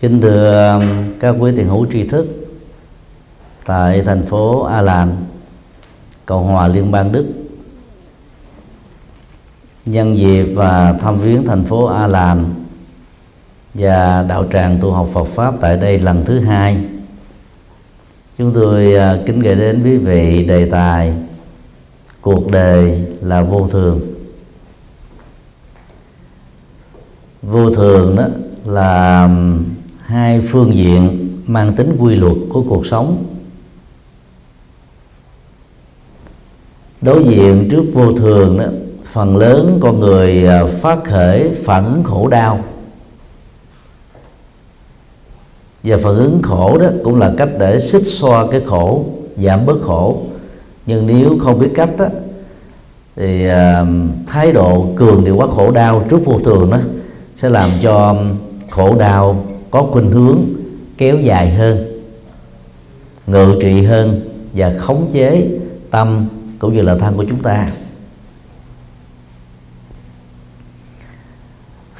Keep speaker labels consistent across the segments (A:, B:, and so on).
A: kính thưa um, các quý tiền hữu tri thức tại thành phố A Lan, Cộng hòa Liên bang Đức. Nhân dịp và thăm viếng thành phố A Lan và đạo tràng tu học Phật pháp tại đây lần thứ hai, chúng tôi à, kính gửi đến quý vị đề tài cuộc đời là vô thường. Vô thường đó là um, hai phương diện mang tính quy luật của cuộc sống. Đối diện trước vô thường đó phần lớn con người à, phát khởi phản ứng khổ đau. Và phản ứng khổ đó cũng là cách để xích xoa cái khổ giảm bớt khổ. Nhưng nếu không biết cách đó, thì uh, thái độ cường điều quá khổ đau trước vô thường đó sẽ làm cho khổ đau có khuynh hướng kéo dài hơn ngự trị hơn và khống chế tâm cũng như là thân của chúng ta.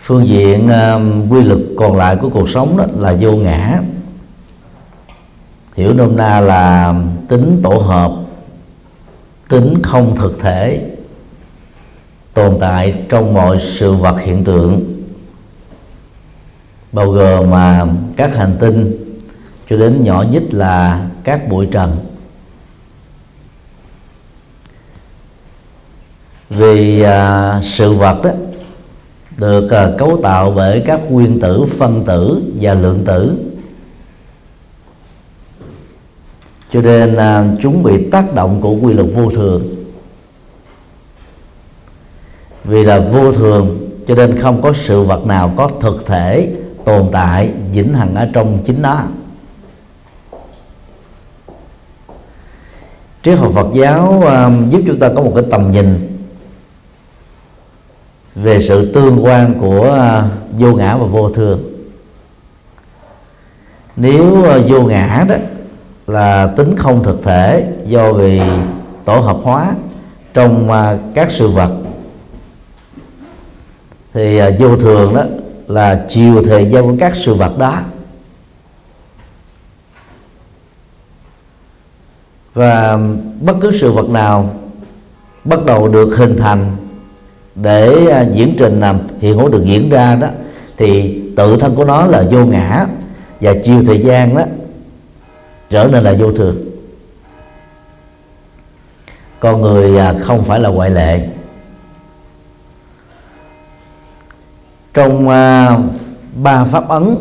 A: Phương diện uh, quy luật còn lại của cuộc sống đó là vô ngã. Hiểu nôm na là tính tổ hợp tính không thực thể tồn tại trong mọi sự vật hiện tượng bao gồm mà các hành tinh cho đến nhỏ nhất là các bụi trần. Vì à, sự vật đó được à, cấu tạo bởi các nguyên tử phân tử và lượng tử. Cho nên à, chúng bị tác động của quy luật vô thường. Vì là vô thường cho nên không có sự vật nào có thực thể tồn tại vĩnh hằng ở trong chính nó. Triết học Phật giáo à, giúp chúng ta có một cái tầm nhìn về sự tương quan của uh, vô ngã và vô thường. Nếu uh, vô ngã đó là tính không thực thể do vì tổ hợp hóa trong uh, các sự vật thì uh, vô thường đó là chiều thời gian của các sự vật đó. Và bất cứ sự vật nào bắt đầu được hình thành để à, diễn trình làm hiện hữu được diễn ra đó, thì tự thân của nó là vô ngã và chiều thời gian đó trở nên là vô thường. Con người à, không phải là ngoại lệ. Trong uh, ba pháp ấn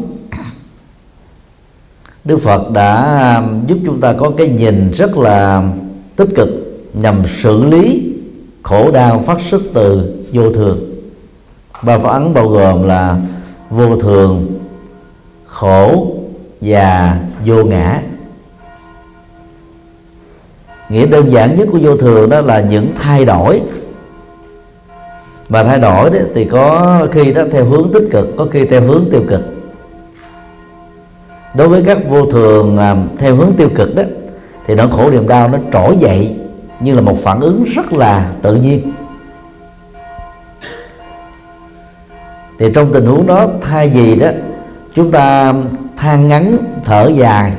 A: Đức Phật đã à, giúp chúng ta có cái nhìn rất là tích cực nhằm xử lý khổ đau phát xuất từ vô thường. Ba pháp ấn bao gồm là vô thường khổ và vô ngã. Nghĩa đơn giản nhất của vô thường đó là những thay đổi và thay đổi đấy, thì có khi đó theo hướng tích cực, có khi theo hướng tiêu cực. Đối với các vô thường à, theo hướng tiêu cực đó, thì nỗi khổ niềm đau nó trỗi dậy như là một phản ứng rất là tự nhiên. Thì trong tình huống đó, thay vì đó, chúng ta than ngắn, thở dài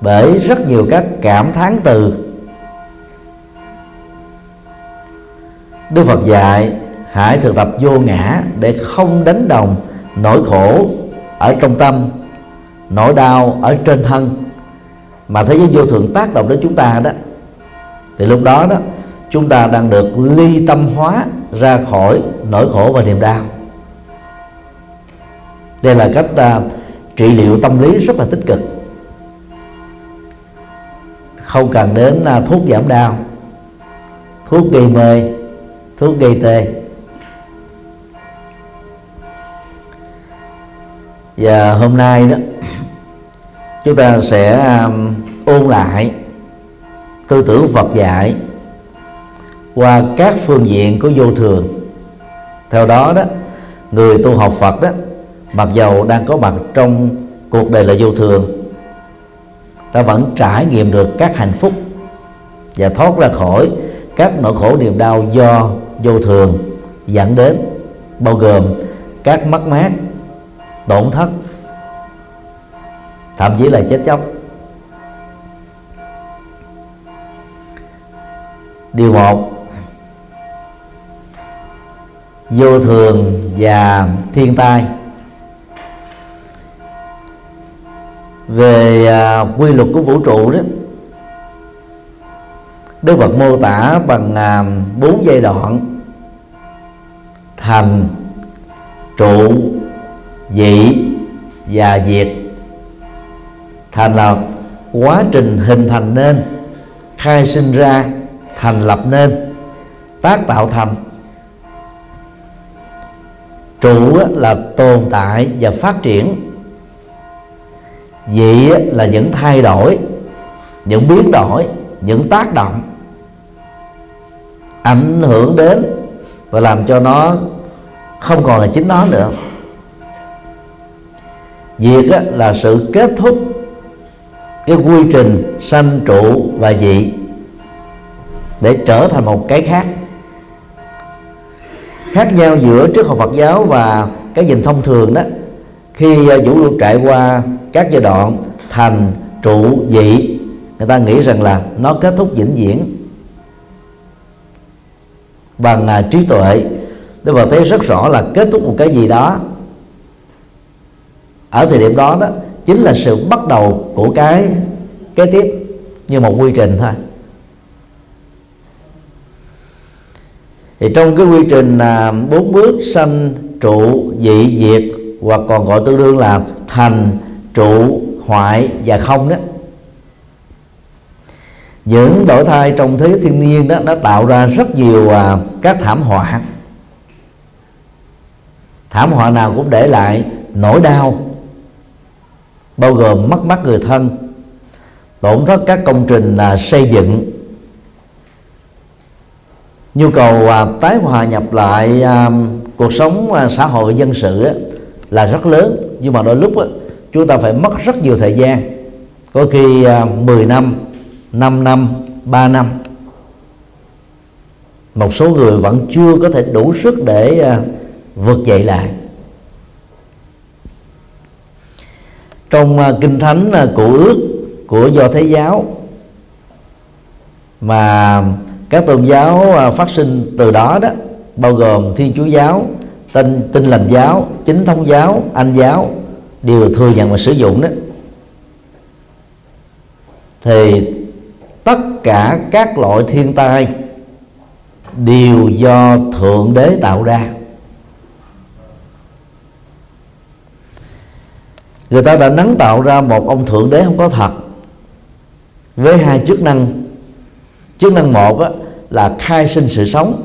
A: bởi rất nhiều các cảm thán từ, Đức Phật dạy hãy thực tập vô ngã để không đánh đồng nỗi khổ ở trong tâm nỗi đau ở trên thân. Mà thế giới vô thường tác động đến chúng ta đó thì lúc đó đó chúng ta đang được ly tâm hóa ra khỏi nỗi khổ và niềm đau. Đây là cách uh, trị liệu tâm lý rất là tích cực. Không cần đến uh, thuốc giảm đau thuốc gây mê thuốc gây tê. Và hôm nay đó chúng ta sẽ um, ôn lại tư tưởng Phật dạy qua các phương diện của vô thường. Theo đó đó người tu học Phật đó mặc dầu đang có mặt trong cuộc đời là vô thường ta vẫn trải nghiệm được các hạnh phúc và thoát ra khỏi các nỗi khổ niềm đau do vô thường dẫn đến bao gồm các mất mát tổn thất thậm chí là chết chóc. Điều một vô thường và thiên tai. Về à, quy luật của vũ trụ đó Đức Phật mô tả bằng à, bốn giai đoạn thành trụ dị và diệt thành là quá trình hình thành nên, khai sinh ra, thành lập nên, tác tạo thành. Trụ là tồn tại và phát triển. Dị là những thay đổi, những biến đổi, những tác động, ảnh hưởng đến và làm cho nó không còn là chính nó nữa diệt là sự kết thúc cái quy trình sanh trụ và dị để trở thành một cái khác. Khác nhau giữa trước học Phật giáo và cái nhìn thông thường đó, khi à, vũ trụ trải qua các giai đoạn thành trụ dị, người ta nghĩ rằng là nó kết thúc vĩnh viễn. Bằng trí tuệ Đức Phật thấy rất rõ là kết thúc một cái gì đó ở thời điểm đó đó chính là sự bắt đầu của cái kế tiếp như một quy trình thôi. Thì trong cái quy trình là bốn bước sanh trụ dị diệt hoặc còn gọi tương đương là thành trụ hoại và không đó. Những đổi thay trong thế thiên nhiên đó nó tạo ra rất nhiều à, các thảm họa. Thảm họa nào cũng để lại nỗi đau bao gồm mất mát người thân tổn thất các công trình là xây dựng. Nhu cầu à, tái hòa nhập lại à, cuộc sống à, xã hội dân sự á, là rất lớn. Nhưng mà đôi lúc á, chúng ta phải mất rất nhiều thời gian. Có khi à, 10 năm 5 năm 3 năm. Một số người vẫn chưa có thể đủ sức để à, vượt dậy lại. Trong à, kinh thánh à, cụ ước của do thế giáo, mà các tôn giáo à, phát sinh từ đó đó, bao gồm thiên chúa giáo tin tin lành giáo, chính thống giáo, anh giáo, đều thừa nhận và sử dụng đó. Thì tất cả các loại thiên tai đều do thượng đế tạo ra. Người ta đã nắng tạo ra một ông thượng đế không có thật. Với hai chức năng. Chức năng một á, là khai sinh sự sống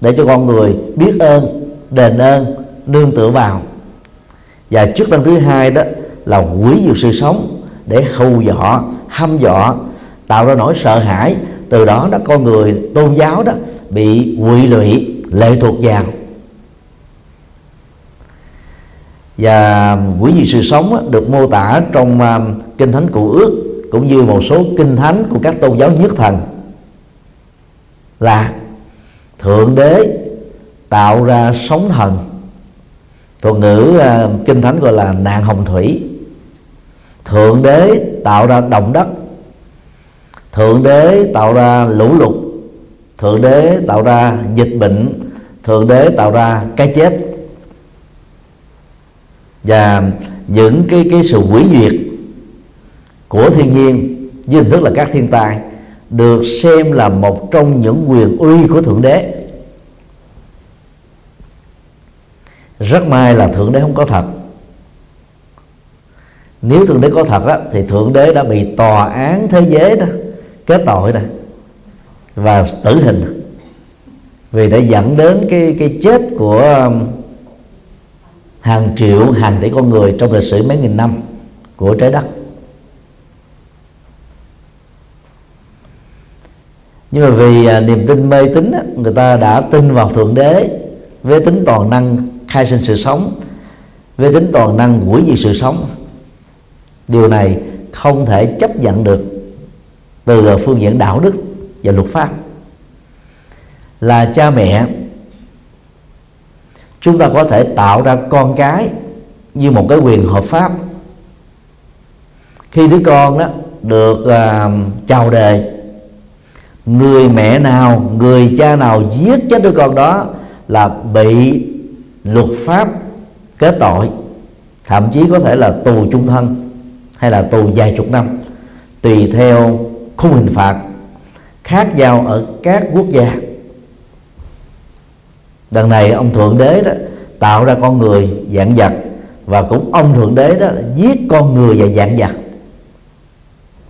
A: để cho con người biết ơn đền ơn nương tựa vào. Và chức năng thứ hai đó là hủy diệt sự sống để hù dọa hăm dọa tạo ra nỗi sợ hãi. Từ đó đó con người tôn giáo đó bị quỵ lụy lệ thuộc vào. Và quỷ diệt sự sống được mô tả trong à, kinh thánh cụ ước cũng như một số kinh thánh của các tôn giáo nhất thần. Là thượng đế tạo ra sóng thần. Thuật ngữ à, kinh thánh gọi là nạn hồng thủy. Thượng đế tạo ra động đất. Thượng đế tạo ra lũ lụt. Thượng đế tạo ra dịch bệnh. Thượng đế tạo ra cái chết và những cái cái sự hủy diệt của thiên nhiên dưới hình thức là các thiên tai được xem là một trong những quyền uy của thượng đế. Rất may là thượng đế không có thật. Nếu thượng đế có thật á, thì thượng đế đã bị tòa án thế giới đó kết tội này và tử hình. Vì đã dẫn đến cái cái chết của um, hàng triệu hàng tỷ con người trong lịch sử mấy nghìn năm của trái đất. Nhưng mà vì à, niềm tin mê tín người ta đã tin vào thượng đế với tính toàn năng khai sinh sự sống với tính toàn năng quỷ diệt sự sống. Điều này không thể chấp nhận được từ phương diện đạo đức và luật pháp. Là cha mẹ chúng ta có thể tạo ra con cái như một cái quyền hợp pháp. Khi đứa con đó được uh, chào đời người mẹ nào người cha nào giết chết đứa con đó là bị luật pháp kết tội thậm chí có thể là tù chung thân hay là tù vài chục năm tùy theo khung hình phạt khác nhau ở các quốc gia đằng này ông thượng đế đó tạo ra con người dạng vật và cũng ông thượng đế đó giết con người và dạng vật.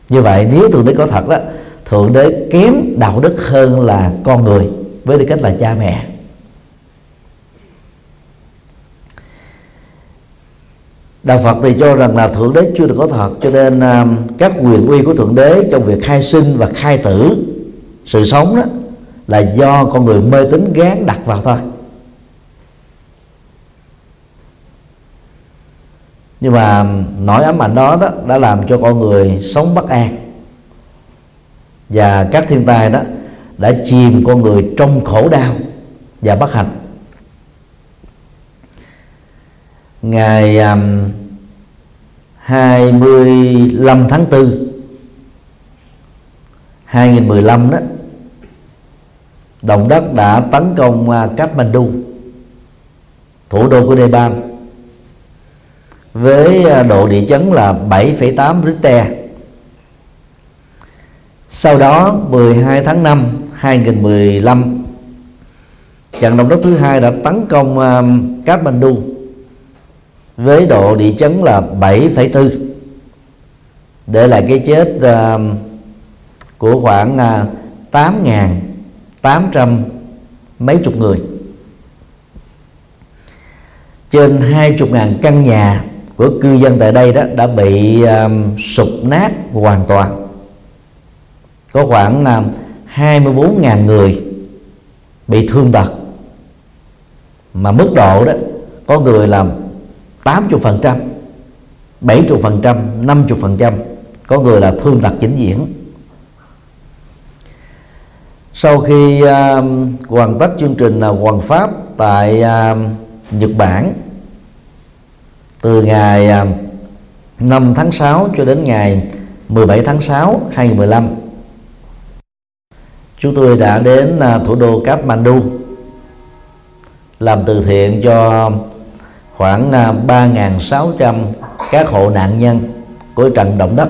A: Như vậy nếu thượng đế có thật đó, thượng đế kém đạo đức hơn là con người, với tư cách là cha mẹ. Đạo phật thì cho rằng là thượng đế chưa được có thật, cho nên à, các quyền uy của thượng đế trong việc khai sinh và khai tử, sự sống đó là do con người mê tín gán đặt vào thôi. Nhưng mà nỗi ám ảnh đó, đó đã làm cho con người sống bất an. Và các thiên tai đó đã chìm con người trong khổ đau và bất hạnh. Ngày um, 25 tháng 4 2015 đó động đất đã tấn công uh, Kathmandu thủ đô của Nepal. Với uh, độ địa chấn là 7,8 Richter. Sau đó 12 tháng 5 2015 trận động đất thứ hai đã tấn công uh, Kathmandu với độ địa chấn là 7,4 để lại cái chết uh, của khoảng uh, 800 mấy chục người. Trên 20.000 căn nhà của cư dân tại đây đó đã bị um, sụp nát hoàn toàn. Có khoảng um, 24.000 người bị thương tật. Mà mức độ đó có người làm 80 phần trăm 70 phần trăm 50 phần trăm có người là thương tật chính diễn sau khi uh, hoàn tất chương trình uh, hoàng pháp tại uh, Nhật Bản từ ngày uh, 5 tháng 6 cho đến ngày 17 tháng 6 2015 chúng tôi đã đến uh, thủ đô Kathmandu làm từ thiện cho khoảng 3.600 các hộ nạn nhân của trận động đất.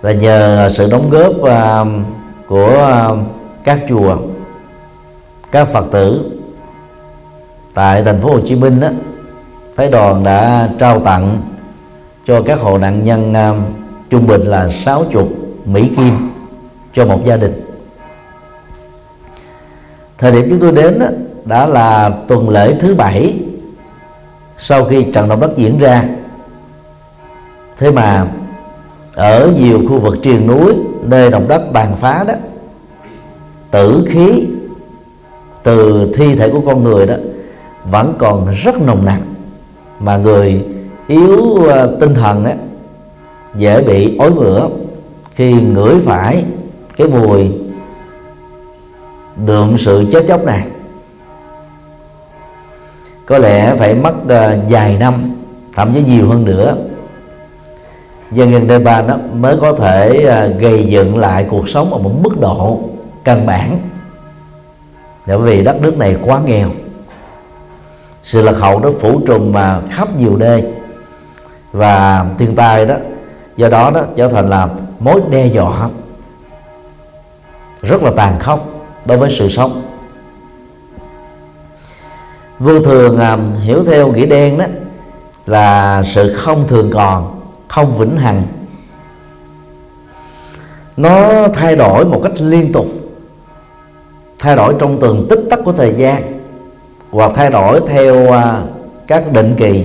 A: Và nhờ sự đóng góp uh, của à, các chùa các phật tử tại thành phố Hồ Chí Minh đó, phái đoàn đã trao tặng cho các hộ nạn nhân à, trung bình là 60 Mỹ Kim cho một gia đình. Thời điểm chúng tôi đến đó, đã là tuần lễ thứ bảy sau khi trận động đất diễn ra. Thế mà ở nhiều khu vực triền núi nơi động đất tàn phá đó, tử khí từ thi thể của con người đó vẫn còn rất nồng nặc, mà người yếu ờ, tinh thần đó dễ bị ối mửa khi ngửi phải cái mùi đượm sự chết chóc này, có lẽ phải mất ờ, vài năm, thậm chí nhiều hơn nữa dân dân Nepal đó mới có thể à, gây dựng lại cuộc sống ở một mức độ căn bản. Bởi vì đất nước này quá nghèo. Sự lạc hậu nó phủ trùng mà khắp nhiều nơi và thiên tai đó, do đó đó trở thành là mối đe dọa. Rất là tàn khốc đối với sự sống. Vô thường à, hiểu theo nghĩa đen đó là sự không thường còn không vĩnh hằng. Nó thay đổi một cách liên tục, thay đổi trong từng tích tắc của thời gian, hoặc thay đổi theo à, các định kỳ,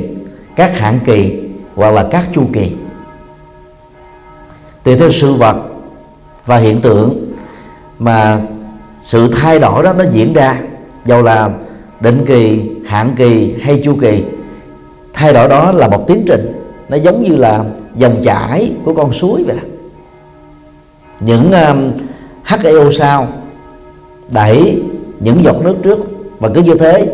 A: các hạn kỳ, hoặc là các chu kỳ. Tùy theo sự vật và hiện tượng mà sự thay đổi đó nó diễn ra, dầu là định kỳ hạn kỳ hay chu kỳ, thay đổi đó là một tiến trình nó giống như là dòng chảy của con suối vậy đó. Những um, HEO sao đẩy những giọt nước trước. Và cứ như thế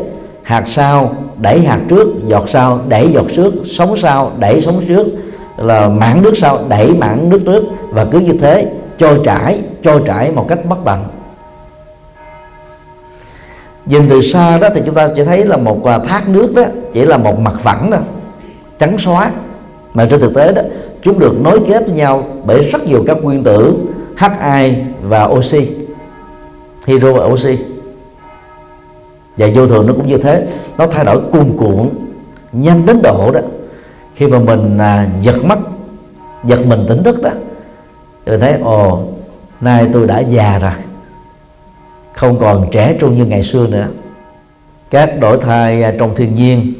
A: hạt sau đẩy hạt trước giọt sau đẩy giọt trước sống sau đẩy sống trước là mảng nước sau đẩy mảng nước trước. Và cứ như thế trôi trải trôi trải một cách bất tận. Nhìn từ xa đó thì chúng ta chỉ thấy là một à, thác nước đó chỉ là một mặt phẳng đó trắng xóa mà trên thực tế đó chúng được nối kết với nhau bởi rất nhiều các nguyên tử H2 và oxy hydro và oxy và vô thường nó cũng như thế nó thay đổi cuồn cuộn nhanh đến độ đó. Khi mà mình à, giật mắt giật mình tỉnh thức đó rồi thấy ồ nay tôi đã già rồi không còn trẻ trung như ngày xưa nữa. Các đổi thay à, trong thiên nhiên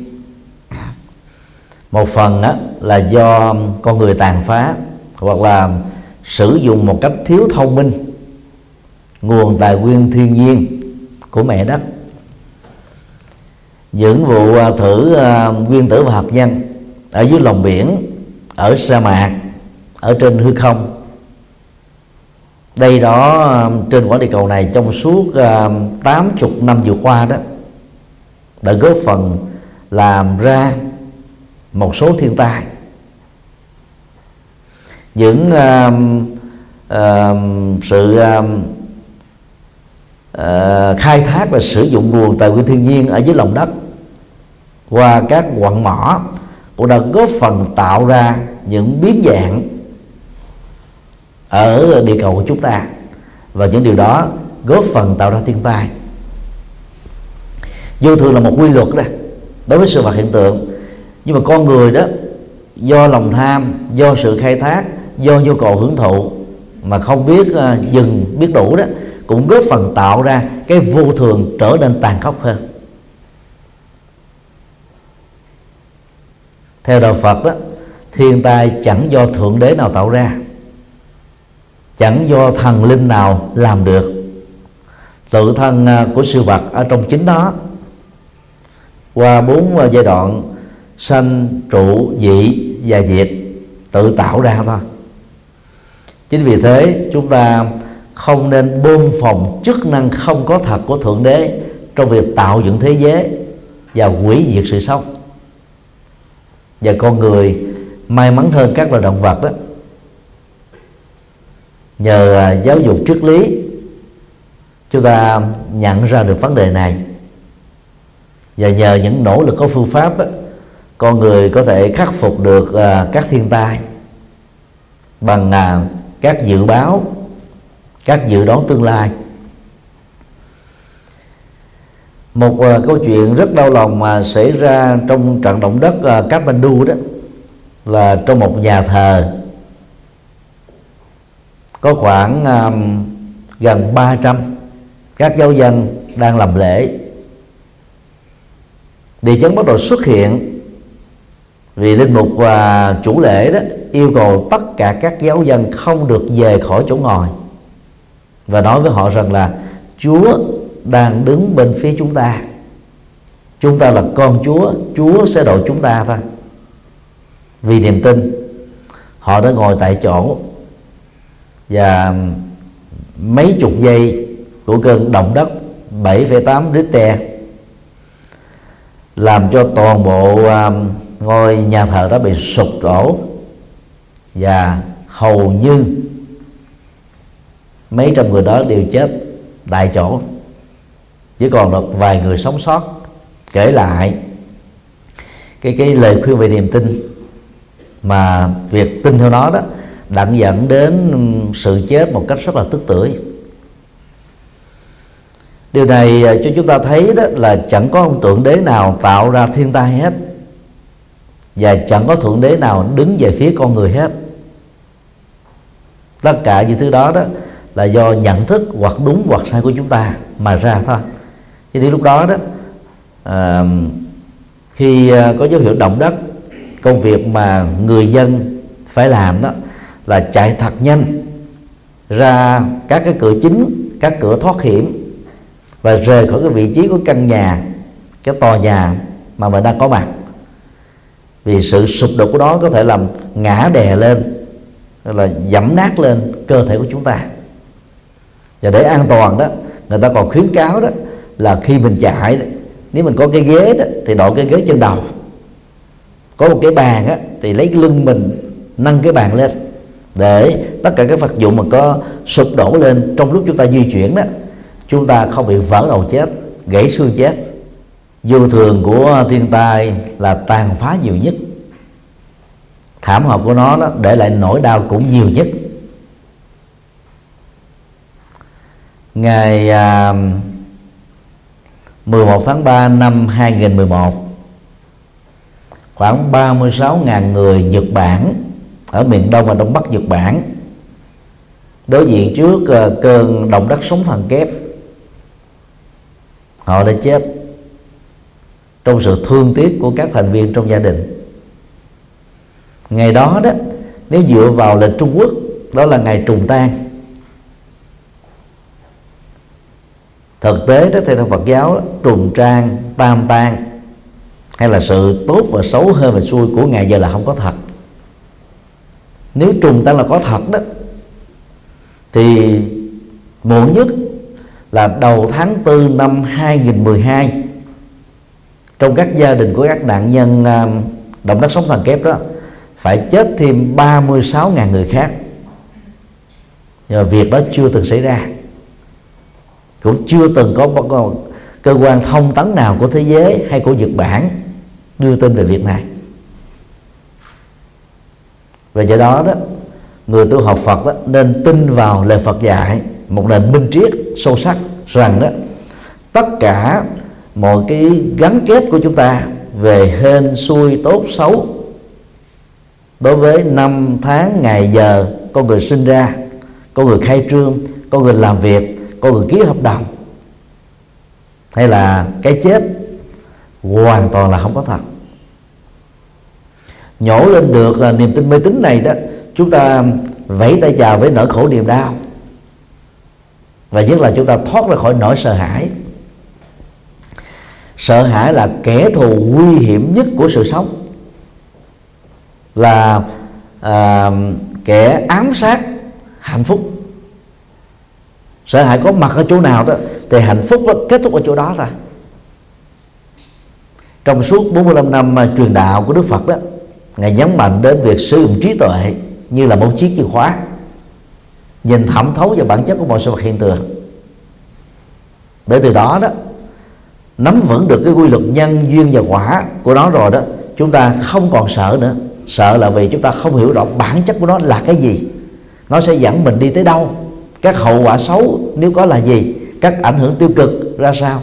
A: một phần á, là do con người tàn phá hoặc là sử dụng một cách thiếu thông minh. Nguồn tài nguyên thiên nhiên của mẹ đất những vụ à, thử à, nguyên tử và hạt nhân ở dưới lòng biển ở sa mạc ở trên hư không. Đây đó à, trên quả địa cầu này trong suốt tám chục năm vừa qua đó đã góp phần làm ra một số thiên tai. Những uh, uh, sự uh, uh, khai thác và sử dụng nguồn tài nguyên thiên nhiên ở dưới lòng đất qua các quặng mỏ cũng đã góp phần tạo ra những biến dạng ở địa cầu của chúng ta. Và những điều đó góp phần tạo ra thiên tai. Vô thường là một quy luật đó đối với sự vật hiện tượng nhưng mà con người đó do lòng tham do sự khai thác do nhu cầu hưởng thụ mà không biết uh, dừng biết đủ đó cũng góp phần tạo ra cái vô thường trở nên tàn khốc hơn. Theo đạo Phật đó thiên tai chẳng do thượng đế nào tạo ra chẳng do thần linh nào làm được. Tự thân à, của sự vật ở trong chính đó qua bốn à, giai đoạn sanh trụ dị và diệt. Tự tạo ra thôi. Chính vì thế chúng ta không nên bơm phòng chức năng không có thật của thượng đế trong việc tạo dựng thế giới và hủy diệt sự sống. Và con người may mắn hơn các loài động vật đó. Nhờ à, giáo dục triết lý chúng ta nhận ra được vấn đề này. Và nhờ những nỗ lực có phương pháp đó, con người có thể khắc phục được uh, các thiên tai bằng uh, các dự báo các dự đoán tương lai. Một uh, câu chuyện rất đau lòng mà xảy ra trong trận động đất uh, Kathmandu đó là trong một nhà thờ. Có khoảng um, gần 300 các giáo dân đang làm lễ. Địa chấn bắt đầu xuất hiện vì linh mục và chủ lễ đó yêu cầu tất cả các giáo dân không được về khỏi chỗ ngồi. Và nói với họ rằng là Chúa đang đứng bên phía chúng ta. Chúng ta là con Chúa Chúa sẽ độ chúng ta thôi. Vì niềm tin họ đã ngồi tại chỗ. Và mấy chục giây của cơn động đất 7,8 Richter làm cho toàn bộ um, ngôi nhà thờ đó bị sụp đổ và hầu như mấy trăm người đó đều chết tại chỗ. Chỉ còn được vài người sống sót. Kể lại cái cái lời khuyên về niềm tin mà việc tin theo nó đó đặng dẫn đến sự chết một cách rất là tức tưởi. Điều này à, cho chúng ta thấy đó là chẳng có ông tượng đế nào tạo ra thiên tai hết và chẳng có thượng đế nào đứng về phía con người hết. Tất cả những thứ đó đó là do nhận thức hoặc đúng hoặc sai của chúng ta mà ra thôi. Cho đến lúc đó đó à, khi à, có dấu hiệu động đất công việc mà người dân phải làm đó là chạy thật nhanh ra các cái cửa chính các cửa thoát hiểm và rời khỏi cái vị trí của căn nhà cái tòa nhà mà mình đang có mặt vì sự sụp đổ của đó có thể làm ngã đè lên là dẫm nát lên cơ thể của chúng ta. Và để an toàn đó người ta còn khuyến cáo đó là khi mình chạy đó, nếu mình có cái ghế đó thì đội cái ghế trên đầu. Có một cái bàn á thì lấy cái lưng mình nâng cái bàn lên để tất cả các vật dụng mà có sụp đổ lên trong lúc chúng ta di chuyển đó chúng ta không bị vỡ đầu chết gãy xương chết vô thường của thiên tai là tàn phá nhiều nhất. Thảm họa của nó đó, để lại nỗi đau cũng nhiều nhất. Ngày à, 11 tháng 3 năm 2011 khoảng 36.000 người Nhật Bản ở miền Đông và Đông Bắc Nhật Bản đối diện trước uh, cơn động đất sóng thần kép. Họ đã chết trong sự thương tiếc của các thành viên trong gia đình. Ngày đó đó nếu dựa vào lịch Trung Quốc đó là ngày trùng tang. Thực tế đó theo trong Phật giáo đó, trùng trang tam tang hay là sự tốt và xấu hơn và xui của ngày giờ là không có thật. Nếu trùng tang là có thật đó thì muộn nhất là đầu tháng 4 năm 2012 trong các gia đình của các nạn nhân à, động đất sóng thần kép đó phải chết thêm 36.000 người khác. Và việc đó chưa từng xảy ra. Cũng chưa từng có cơ quan thông tấn nào của thế giới hay của Nhật Bản đưa tin về việc này. Và do đó đó người tu học Phật đó, nên tin vào lời Phật dạy một nền minh triết sâu sắc rằng đó tất cả mọi cái gắn kết của chúng ta về hên xui tốt xấu đối với năm tháng ngày giờ, con người sinh ra, con người khai trương, con người làm việc, con người ký hợp đồng hay là cái chết hoàn toàn là không có thật. Nhổ lên được là niềm tin mê tín này đó, chúng ta vẫy tay chào với nỗi khổ niềm đau. Và nhất là chúng ta thoát ra khỏi nỗi sợ hãi sợ hãi là kẻ thù nguy hiểm nhất của sự sống. Là à, kẻ ám sát hạnh phúc. Sợ hãi có mặt ở chỗ nào đó thì hạnh phúc đó, kết thúc ở chỗ đó rồi trong suốt 45 năm à, truyền đạo của Đức Phật đó ngài nhấn mạnh đến việc sử dụng trí tuệ như là một chiếc chìa khóa nhìn thẩm thấu vào bản chất của mọi sự vật hiện tượng. Để từ đó đó nắm vững được cái quy luật nhân, duyên và quả của nó rồi đó, chúng ta không còn sợ nữa. Sợ là vì chúng ta không hiểu rõ bản chất của nó là cái gì. Nó sẽ dẫn mình đi tới đâu, các hậu quả xấu nếu có là gì, các ảnh hưởng tiêu cực ra sao.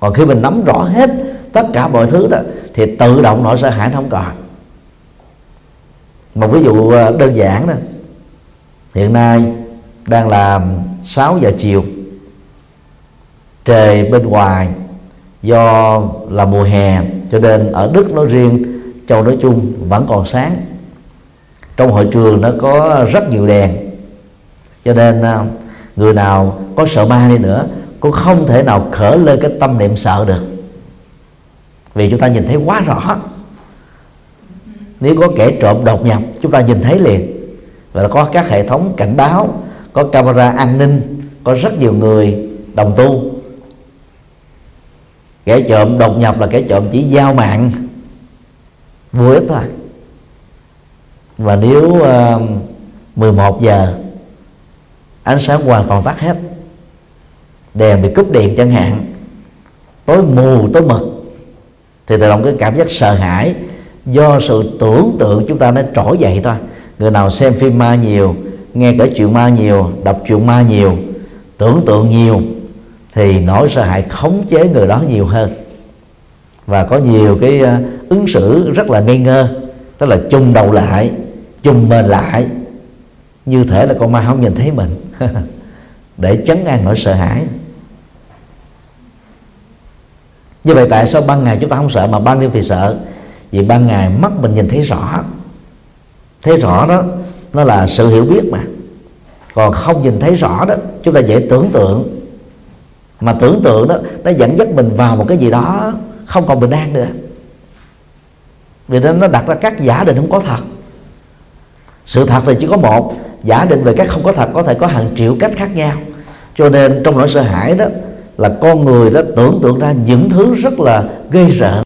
A: Còn khi mình nắm rõ hết tất cả mọi thứ đó, thì tự động nỗi sợ hãi nó không còn. Một ví dụ ờ, đơn giản đó. Hiện nay đang là 6 giờ chiều, trời bên ngoài do là mùa hè, cho nên ở Đức nói riêng, châu nói chung vẫn còn sáng. Trong hội trường nó có rất nhiều đèn. Cho nên à, người nào có sợ ma đi nữa, cũng không thể nào khởi lên cái tâm niệm sợ được. Vì chúng ta nhìn thấy quá rõ. Nếu có kẻ trộm đột nhập, chúng ta nhìn thấy liền. Và có các hệ thống cảnh báo, có camera an ninh, có rất nhiều người đồng tu kẻ trộm đột nhập là kẻ trộm chỉ giao mạng vô ích thôi. Và nếu ờ, uh, 11 giờ ánh sáng hoàn toàn tắt hết đèn bị cúp điện chẳng hạn tối mù tối mực thì tự động cái cảm giác sợ hãi do sự tưởng tượng chúng ta nó trỗi dậy thôi. Người nào xem phim ma nhiều nghe kể chuyện ma nhiều đọc chuyện ma nhiều tưởng tượng nhiều thì nỗi sợ hãi khống chế người đó nhiều hơn. Và có nhiều cái ờ, ứng xử rất là ngây ngơ, tức là chung đầu lại chung mền lại, như thể là con ma không nhìn thấy mình. Để chấn an nỗi sợ hãi. Như vậy tại sao ban ngày chúng ta không sợ mà ban đêm thì sợ? Vì ban ngày mắt mình nhìn thấy rõ. Thấy rõ đó, nó là sự hiểu biết mà. Còn không nhìn thấy rõ đó, chúng ta dễ tưởng tượng mà tưởng tượng đó, nó dẫn dắt mình vào một cái gì đó không còn bình an nữa. Vì nên nó đặt ra các giả định không có thật. Sự thật thì chỉ có một, giả định về các không có thật có thể có hàng triệu cách khác nhau. Cho nên trong nỗi sợ hãi đó là con người đã tưởng tượng ra những thứ rất là gây rợn.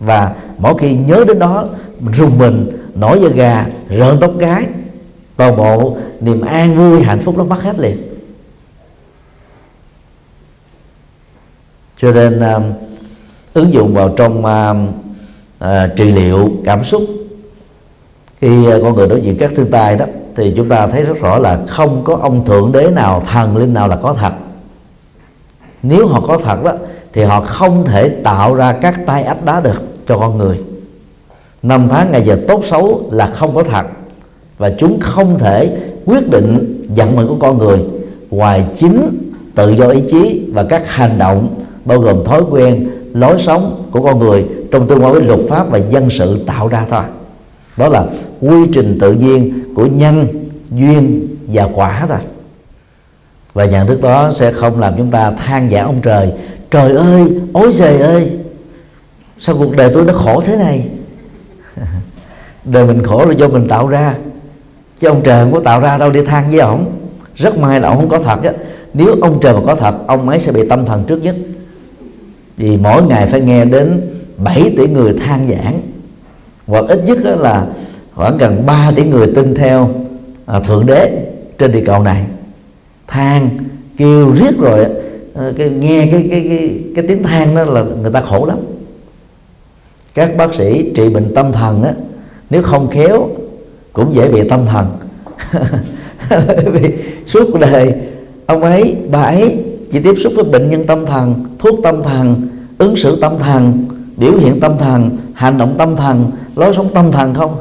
A: Và mỗi khi nhớ đến đó, rùng mình, nổi da gà, rợn tóc gái, toàn bộ niềm an vui hạnh phúc nó mất hết liền. Cho nên uh, ứng dụng vào trong uh, uh, trị liệu cảm xúc. Khi uh, con người đối diện các thiên tai đó thì chúng ta thấy rất rõ là không có ông thượng đế nào thần linh nào là có thật. Nếu họ có thật đó thì họ không thể tạo ra các tai ách đá được cho con người. Năm tháng ngày giờ tốt xấu là không có thật. Và chúng không thể quyết định vận mệnh của con người ngoài chính tự do ý chí và các hành động bao gồm thói quen, lối sống của con người trong tương quan với luật pháp và dân sự tạo ra thôi. Đó là quy trình tự nhiên của nhân, duyên và quả thôi. Và nhận thức đó sẽ không làm chúng ta than vãn ông trời trời ơi ối giời ơi, sao cuộc đời tôi nó khổ thế này? Đời mình khổ là do mình tạo ra, chứ ông trời không có tạo ra đâu đi than với ổng. Rất may là ông không có thật á. Nếu ông trời mà có thật, ông ấy sẽ bị tâm thần trước nhất vì mỗi ngày phải nghe đến 7 tỷ người than giảng. Hoặc ít nhất là khoảng gần 3 tỷ người tin theo à, thượng đế trên địa cầu này. Than kêu riết rồi à, cái, nghe cái, cái cái cái tiếng than đó là người ta khổ lắm. Các bác sĩ trị bệnh tâm thần á nếu không khéo cũng dễ bị tâm thần. Vì suốt đời ông ấy bà ấy chỉ tiếp xúc với bệnh nhân tâm thần, thuốc tâm thần, ứng xử tâm thần, biểu hiện tâm thần, hành động tâm thần, lối sống tâm thần không?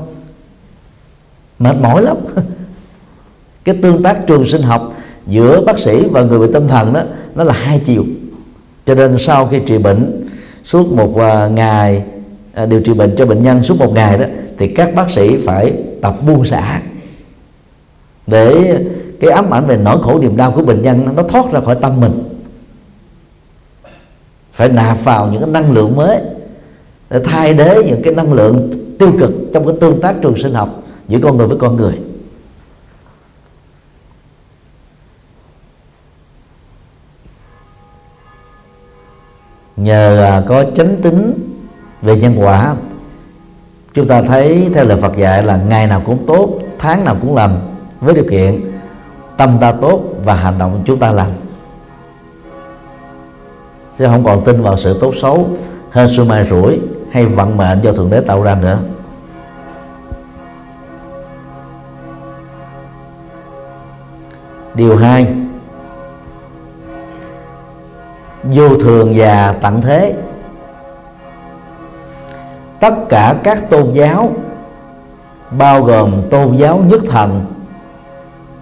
A: Mệt mỏi lắm. Cái tương tác trường sinh học giữa bác sĩ và người bị tâm thần đó, nó là hai chiều. Cho nên sau khi trị bệnh, suốt một à, ngày à, điều trị bệnh cho bệnh nhân suốt một ngày đó, thì các bác sĩ phải tập buông xả để cái ám ảnh về nỗi khổ niềm đau của bệnh nhân nó thoát ra khỏi tâm mình. Phải nạp vào những cái năng lượng mới để thay thế những cái năng lượng tiêu cực trong cái tương tác trường sinh học giữa con người với con người. Nhờ à, có chánh tính về nhân quả, chúng ta thấy theo lời Phật dạy là ngày nào cũng tốt, tháng nào cũng lành với điều kiện tâm ta tốt và hành động chúng ta lành. Chứ không còn tin vào sự tốt xấu, hên sự mai rủi hay vận mệnh do thượng đế tạo ra nữa. Điều hai, vô thường và tận thế. Tất cả các tôn giáo, bao gồm tôn giáo nhất thần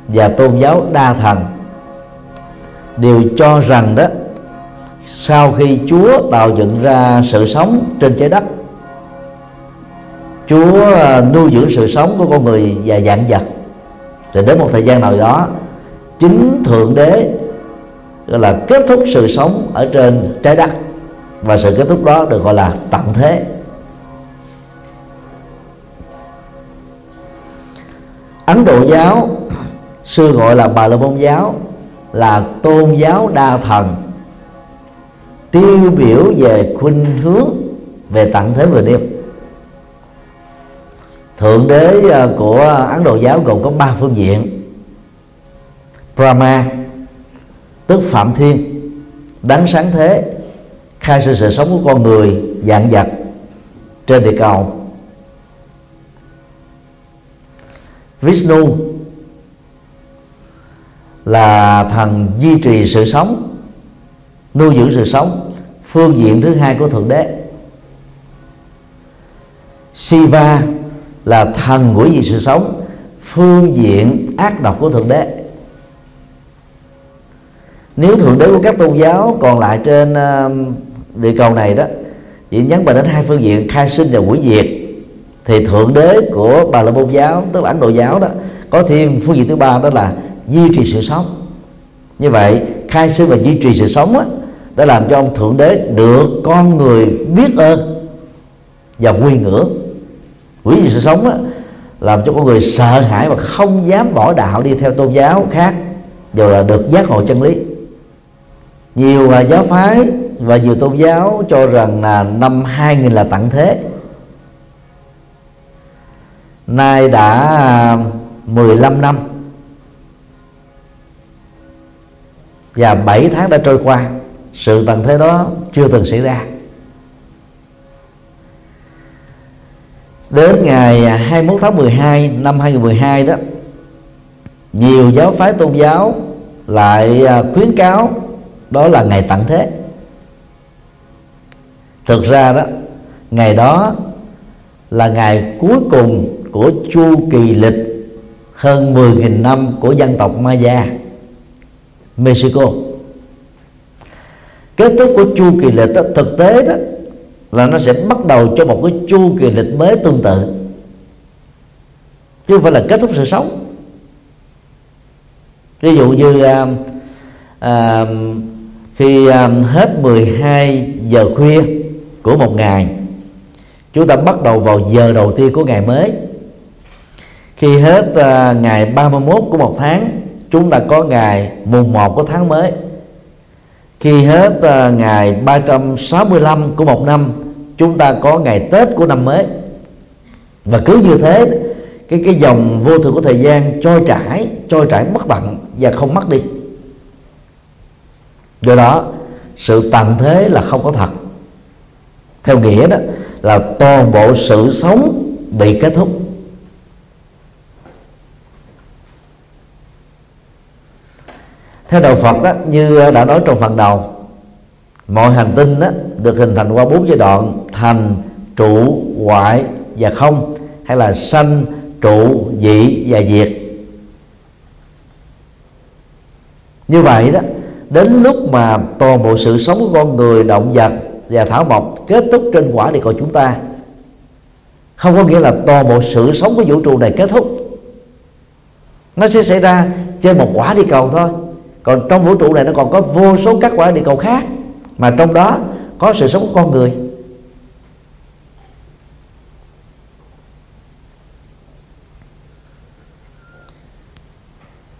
A: và tôn giáo đa thần. Đều cho rằng đó, sau khi Chúa tạo dựng ra sự sống trên trái đất, Chúa ờ, nuôi dưỡng sự sống của con người và dạng vật, thì đến một thời gian nào đó, chính thượng đế, gọi là, kết thúc sự sống ở trên trái đất. Và sự kết thúc đó được gọi là tận thế. Ấn Độ giáo sư gọi là Bà La Môn giáo, là tôn giáo đa thần, tiêu biểu về khuynh hướng, về tận thế vừa đêm. Thượng đế ờ, của ấn độ giáo gồm có ba phương diện. Brahma, tức phạm thiên, đấng sáng thế, khai sinh sự sống của con người, dạng vật, trên địa cầu. Vishnu là thần duy trì sự sống, nuôi dưỡng sự sống, phương diện thứ hai của thượng đế. Shiva là thần của gì sự sống, phương diện ác độc của thượng đế. Nếu thượng đế của các tôn giáo còn lại trên um, địa cầu này đó, chỉ nhấn vào đến hai phương diện, khai sinh và hủy diệt, thì thượng đế của bà la môn giáo, tức là ấn độ giáo đó, có thêm phương diện thứ ba đó là duy trì sự sống. Như vậy khai sinh và duy trì sự sống á, đã làm cho ông thượng đế được con người biết ơn và quy ngưỡng. Quý vị sự sống á, làm cho con người sợ hãi và không dám bỏ đạo đi theo tôn giáo khác dù là được giác ngộ chân lý. Nhiều giáo phái và nhiều tôn giáo cho rằng là năm 2000 là tận thế. Nay đã 15 năm. Và 7 tháng đã trôi qua, sự tận thế đó chưa từng xảy ra. Đến ngày 21 tháng 12 năm 2012 đó, nhiều giáo phái tôn giáo lại à, khuyến cáo đó là ngày tận thế. Thực ra đó, ngày đó là ngày cuối cùng của chu kỳ lịch hơn 10.000 năm của dân tộc Maya. Mexico. Kết thúc của chu kỳ lịch đó, thực tế đó là nó sẽ bắt đầu cho một cái chu kỳ lịch mới tương tự. Chứ không phải là kết thúc sự sống. Ví dụ như à, à, khi à, hết 12 giờ khuya của một ngày chúng ta bắt đầu vào giờ đầu tiên của ngày mới. Khi hết à, ngày 31 của một tháng chúng ta có ngày mùng 1 của tháng mới. Khi hết uh, ngày 365 của một năm chúng ta có ngày Tết của năm mới. Và cứ như thế cái cái dòng vô thường của thời gian trôi trải trôi trải bất tận và không mất đi. Do đó sự tàn thế là không có thật. Theo nghĩa đó là toàn bộ sự sống bị kết thúc. Theo đạo Phật đó, như đã nói trong phần đầu mọi hành tinh đó, được hình thành qua bốn giai đoạn thành trụ ngoại và không hay là sanh trụ dị và diệt. Như vậy đó đến lúc mà toàn bộ sự sống của con người động vật và thảo mộc kết thúc trên quả địa cầu chúng ta không có nghĩa là toàn bộ sự sống của vũ trụ này kết thúc. Nó sẽ xảy ra trên một quả địa cầu thôi còn trong vũ trụ này nó còn có vô số các quả địa cầu khác mà trong đó có sự sống của con người.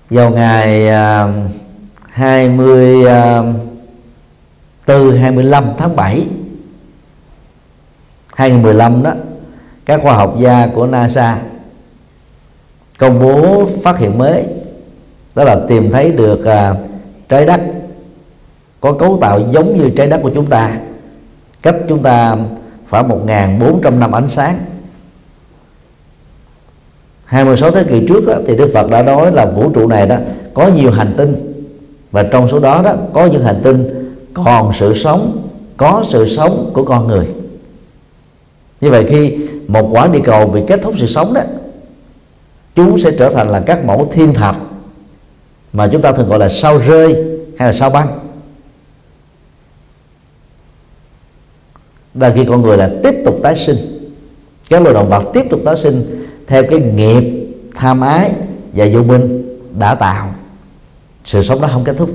A: Vào ngày uh, 24 25 tháng 7 2015 đó các khoa học gia của NASA công bố phát hiện mới đó là tìm thấy được uh, trái đất. Có cấu tạo giống như trái đất của chúng ta. Cách chúng ta khoảng 1.400 năm ánh sáng. 26 thế kỷ trước đó, thì Đức Phật đã nói là vũ trụ này đó có nhiều hành tinh. Và trong số đó đó có những hành tinh còn sự sống có sự sống của con người. Như vậy khi một quả địa cầu bị kết thúc sự sống đó chúng sẽ trở thành là các mẫu thiên thạch mà chúng ta thường gọi là sao rơi hay là sao băng. Là khi con người là tiếp tục tái sinh. Các loài động vật tiếp tục tái sinh theo cái nghiệp, tham ái và vô minh đã tạo. Sự sống đó không kết thúc.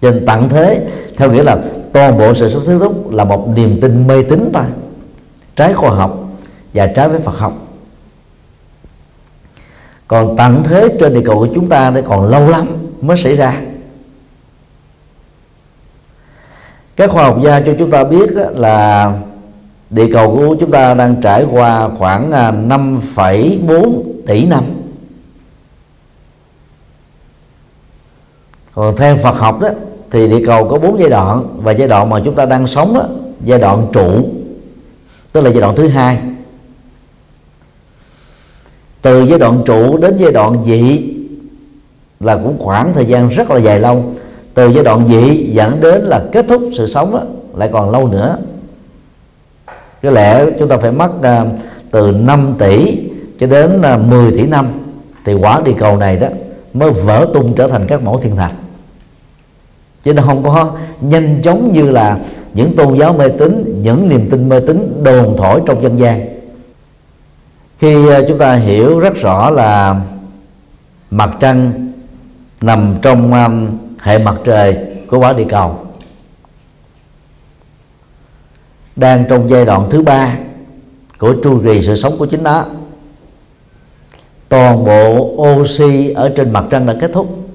A: Trên tận thế, theo nghĩa là toàn bộ sự sống kết thúc là một niềm tin mê tín ta trái khoa học và trái với Phật học còn tận thế trên địa cầu của chúng ta thì còn lâu lắm mới xảy ra. Các khoa học gia cho chúng ta biết là địa cầu của chúng ta đang trải qua khoảng à, 5,4 tỷ năm. Còn theo Phật học đó thì địa cầu có bốn giai đoạn và giai đoạn mà chúng ta đang sống đó giai đoạn trụ tức là giai đoạn thứ hai từ giai đoạn trụ đến giai đoạn dị là cũng khoảng thời gian rất là dài lâu. Từ giai đoạn dị dẫn đến là kết thúc sự sống đó, lại còn lâu nữa. Có lẽ chúng ta phải mất uh, từ 5 tỷ cho đến à, uh, 10 tỷ năm thì quả địa cầu này đó mới vỡ tung trở thành các mẫu thiên thạch. Chứ nó không có nhanh chóng như là những tôn giáo mê tín những niềm tin mê tín đồn thổi trong dân gian khi ờ, chúng ta hiểu rất rõ là mặt trăng nằm trong um, hệ mặt trời của quả địa cầu đang trong giai đoạn thứ ba của chu kỳ sự sống của chính nó. Toàn bộ oxy ở trên mặt trăng đã kết thúc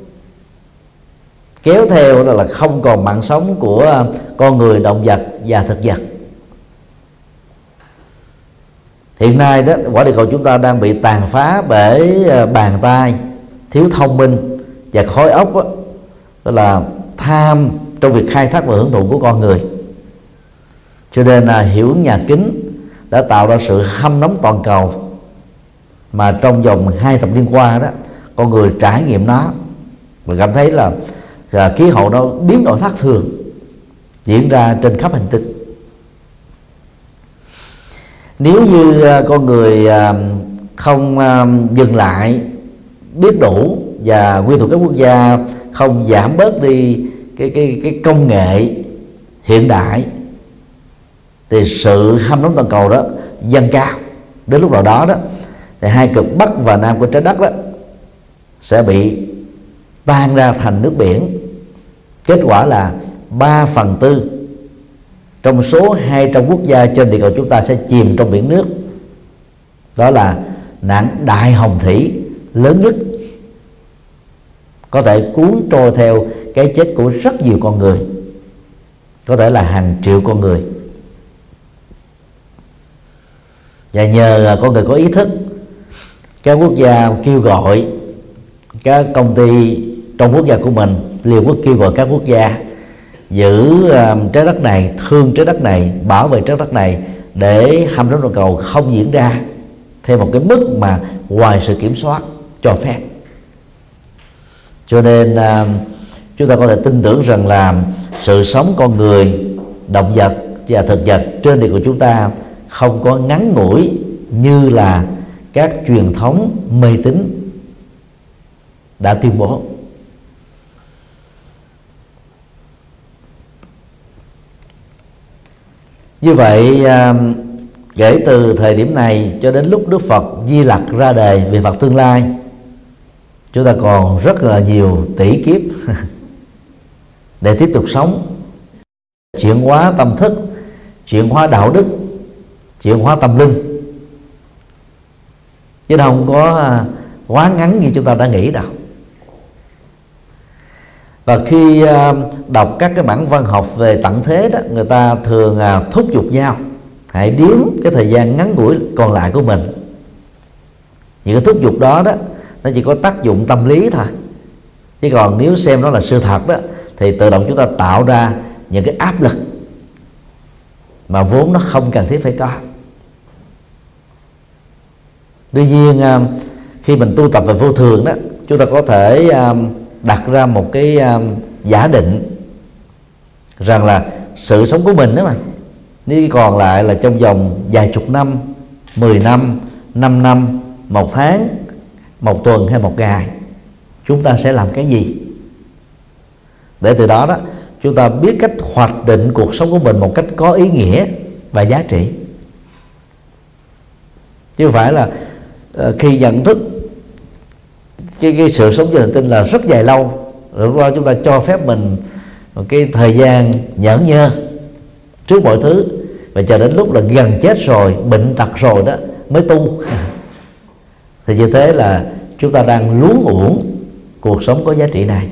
A: kéo theo đó là không còn mạng sống của con người động vật và thực vật hiện nay đó quả địa cầu chúng ta đang bị tàn phá bởi ờ, bàn tay thiếu thông minh và khối óc đó, đó là tham trong việc khai thác và hưởng thụ của con người. Cho nên là hiểu nhà kính đã tạo ra sự hâm nóng toàn cầu mà trong vòng hai thập niên qua đó con người trải nghiệm nó và cảm thấy là, là khí hậu nó biến đổi thất thường diễn ra trên khắp hành tinh nếu như à, con người à, không à, dừng lại, biết đủ và nguyên thủ các quốc gia, không giảm bớt đi cái cái cái công nghệ hiện đại, thì sự ham nóng toàn cầu đó dâng cao. Đến lúc nào đó đó, thì hai cực bắc và nam của trái đất đó sẽ bị tan ra thành nước biển. Kết quả là 3 phần tư trong số 200 quốc gia trên địa cầu chúng ta sẽ chìm trong biển nước. Đó là nạn đại hồng thủy lớn nhất. Có thể cuốn trôi theo cái chết của rất nhiều con người. Có thể là hàng triệu con người. Và nhờ con người có ý thức, các quốc gia kêu gọi các công ty trong quốc gia của mình, liên quốc kêu gọi các quốc gia giữ um, trái đất này, thương trái đất này, bảo vệ trái đất này để hâm nóng toàn cầu không diễn ra theo một cái mức mà ngoài sự kiểm soát cho phép. Cho nên um, chúng ta có thể tin tưởng rằng là sự sống con người, động vật và thực vật trên địa của chúng ta không có ngắn ngủi như là các truyền thống mê tín đã tuyên bố. Như vậy à, kể từ thời điểm này cho đến lúc Đức Phật Di Lặc ra đời về Phật tương lai, chúng ta còn rất là nhiều tỷ kiếp để tiếp tục sống. Chuyển hóa tâm thức, chuyển hóa đạo đức, chuyển hóa tâm linh. Chứ không có à, quá ngắn như chúng ta đã nghĩ đâu và khi ờ, đọc các cái bản văn học về tận thế đó, người ta thường à, thúc giục nhau, hãy điếm cái thời gian ngắn ngủi còn lại của mình. Những cái thúc giục đó đó, nó chỉ có tác dụng tâm lý thôi. Chứ còn nếu xem nó là sự thật đó, thì tự động chúng ta tạo ra những cái áp lực mà vốn nó không cần thiết phải có. Tuy nhiên à, khi mình tu tập về vô thường đó, chúng ta có thể à, đặt ra một cái um, giả định rằng là sự sống của mình đó mà. Nếu còn lại là trong vòng vài chục năm 10 năm 5 năm một tháng một tuần hay một ngày chúng ta sẽ làm cái gì? Để từ đó đó chúng ta biết cách hoạch định cuộc sống của mình một cách có ý nghĩa và giá trị. Chứ không phải là ờ, khi nhận thức cái cái sự sống trên hành tinh là rất dài lâu. Rồi qua chúng ta cho phép mình một cái thời gian nhẫn nhơ trước mọi thứ. Và chờ đến lúc là gần chết rồi bệnh tật rồi đó mới tu. Thì như thế là chúng ta đang luống uổng cuộc sống có giá trị này.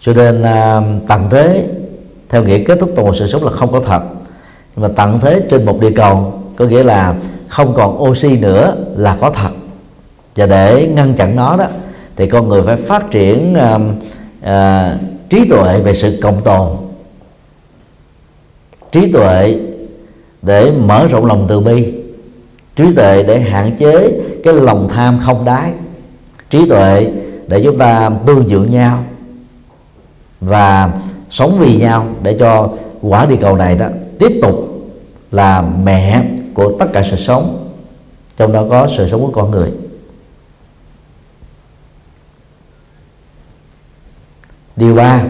A: Cho nên à, tận thế theo nghĩa kết thúc toàn sự sống là không có thật. Nhưng mà tận thế trên một địa cầu có nghĩa là không còn oxy nữa là có thật. Và để ngăn chặn nó đó thì con người phải phát triển uh, uh, trí tuệ về sự cộng tồn. Trí tuệ để mở rộng lòng từ bi. Trí tuệ để hạn chế cái lòng tham không đái trí tuệ để chúng ta tương dưỡng nhau và sống vì nhau để cho quả địa cầu này đó tiếp tục là mẹ của tất cả sự sống, trong đó có sự sống của con người. Điều ba,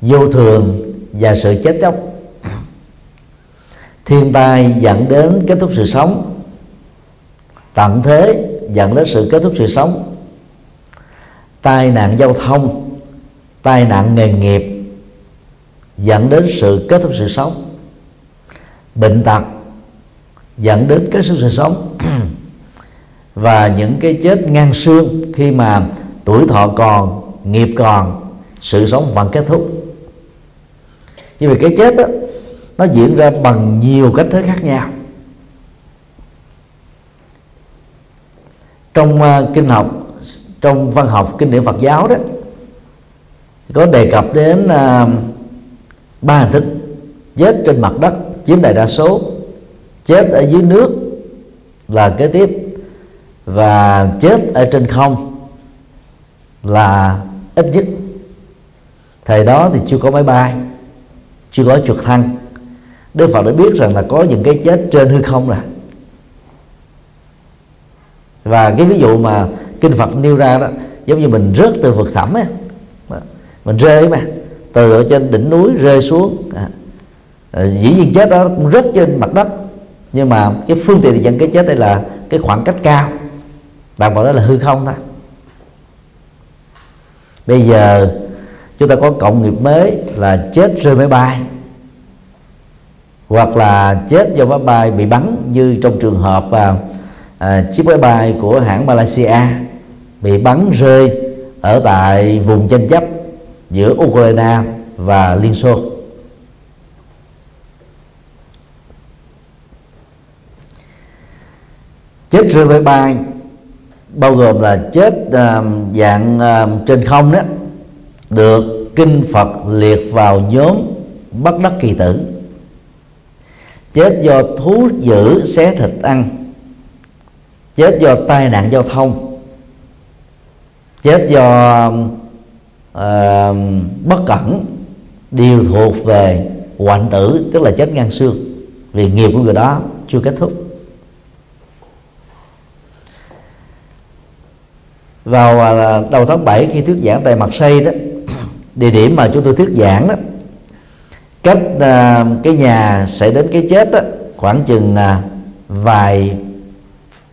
A: vô thường và sự chết chóc. Thiên tai dẫn đến kết thúc sự sống. Tận thế dẫn đến sự kết thúc sự sống. Tai nạn giao thông, tai nạn nghề nghiệp dẫn đến sự kết thúc sự sống bệnh tật dẫn đến kết thúc sự sống. Và những cái chết ngang xương khi mà tuổi thọ còn nghiệp còn sự sống vẫn kết thúc. Nhưng mà cái chết đó, nó diễn ra bằng nhiều cách thức khác nhau. Trong uh, kinh học trong văn học kinh điển Phật giáo đó có đề cập đến uh, ba hình thức chết trên mặt đất chiếm đại đa số chết ở dưới nước là kế tiếp và chết ở trên không là ít nhất. Thời đó thì chưa có máy bay chưa có trực thăng. Đức Phật đã biết rằng là có những cái chết trên hư không rồi. Và cái ví dụ mà kinh Phật nêu ra đó giống như mình rớt từ vực thẳm ấy mình rơi mà từ ở trên đỉnh núi rơi xuống à, Ờ, dĩ nhiên chết đó cũng rớt trên mặt đất. Nhưng mà cái phương tiện dẫn cái chết đây là cái khoảng cách cao. Bạn bảo đó là hư không thôi bây giờ chúng ta có cộng nghiệp mới là chết rơi máy bay. Hoặc là chết do máy bay bị bắn như trong trường hợp à, à, chiếc máy bay của hãng Malaysia bị bắn rơi ở tại vùng tranh chấp giữa Ukraine và Liên Xô. Chết rơi máy bay bao gồm là chết uh, dạng uh, trên không đó được kinh Phật liệt vào nhóm bất đắc kỳ tử. Chết do thú dữ xé thịt ăn. Chết do tai nạn giao thông. Chết do uh, bất cẩn đều thuộc về hoạn tử tức là chết ngang xương vì nghiệp của người đó chưa kết thúc. Vào à, đầu tháng 7 khi thuyết giảng tại mặt xây đó địa điểm mà chúng tôi thuyết giảng đó cách à, cái nhà xảy đến cái chết đó, khoảng chừng à, vài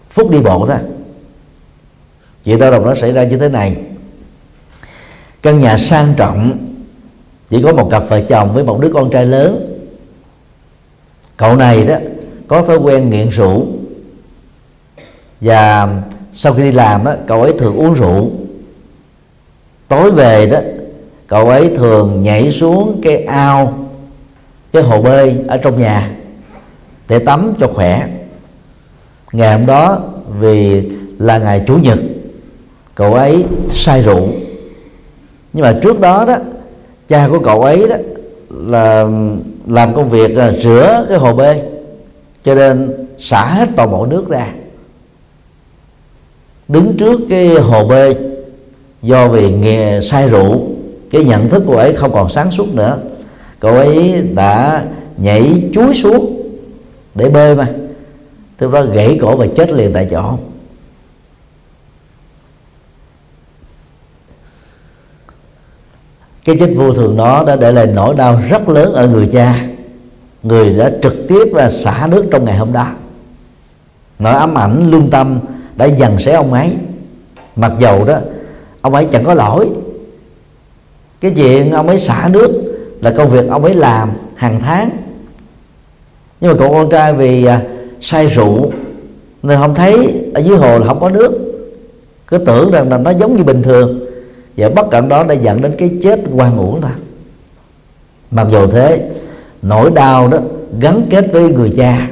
A: phút đi bộ thôi. Chuyện đau lòng nó xảy ra như thế này. Căn nhà sang trọng chỉ có một cặp vợ chồng với một đứa con trai lớn. Cậu này đó có thói quen nghiện rượu và sau khi đi làm đó, cậu ấy thường uống rượu. Tối về đó, cậu ấy thường nhảy xuống cái ao, cái hồ bơi ở trong nhà để tắm cho khỏe. Ngày hôm đó, vì là ngày chủ nhật, cậu ấy say rượu. Nhưng mà trước đó đó, cha của cậu ấy đó là làm công việc là rửa cái hồ bơi, cho nên xả hết toàn bộ nước ra đứng trước cái hồ bơi do vì nghề say rượu, cái nhận thức của ấy không còn sáng suốt nữa. Cậu ấy đã nhảy chuối xuống để bơi mà. Từ đó gãy cổ và chết liền tại chỗ. Cái chết vô thường đó đã để lại nỗi đau rất lớn ở người cha, người đã trực tiếp và xả nước trong ngày hôm đó. Nỗi ám ảnh lương tâm đã dần xé ông ấy. Mặc dầu đó ông ấy chẳng có lỗi. Cái chuyện ông ấy xả nước là công việc ông ấy làm hàng tháng. Nhưng mà cậu con trai vì à, say rượu nên không thấy ở dưới hồ là không có nước. Cứ tưởng rằng là nó giống như bình thường. Và bất cẩn đó đã dẫn đến cái chết quan uổng thôi mặc dù thế nỗi đau đó gắn kết với người cha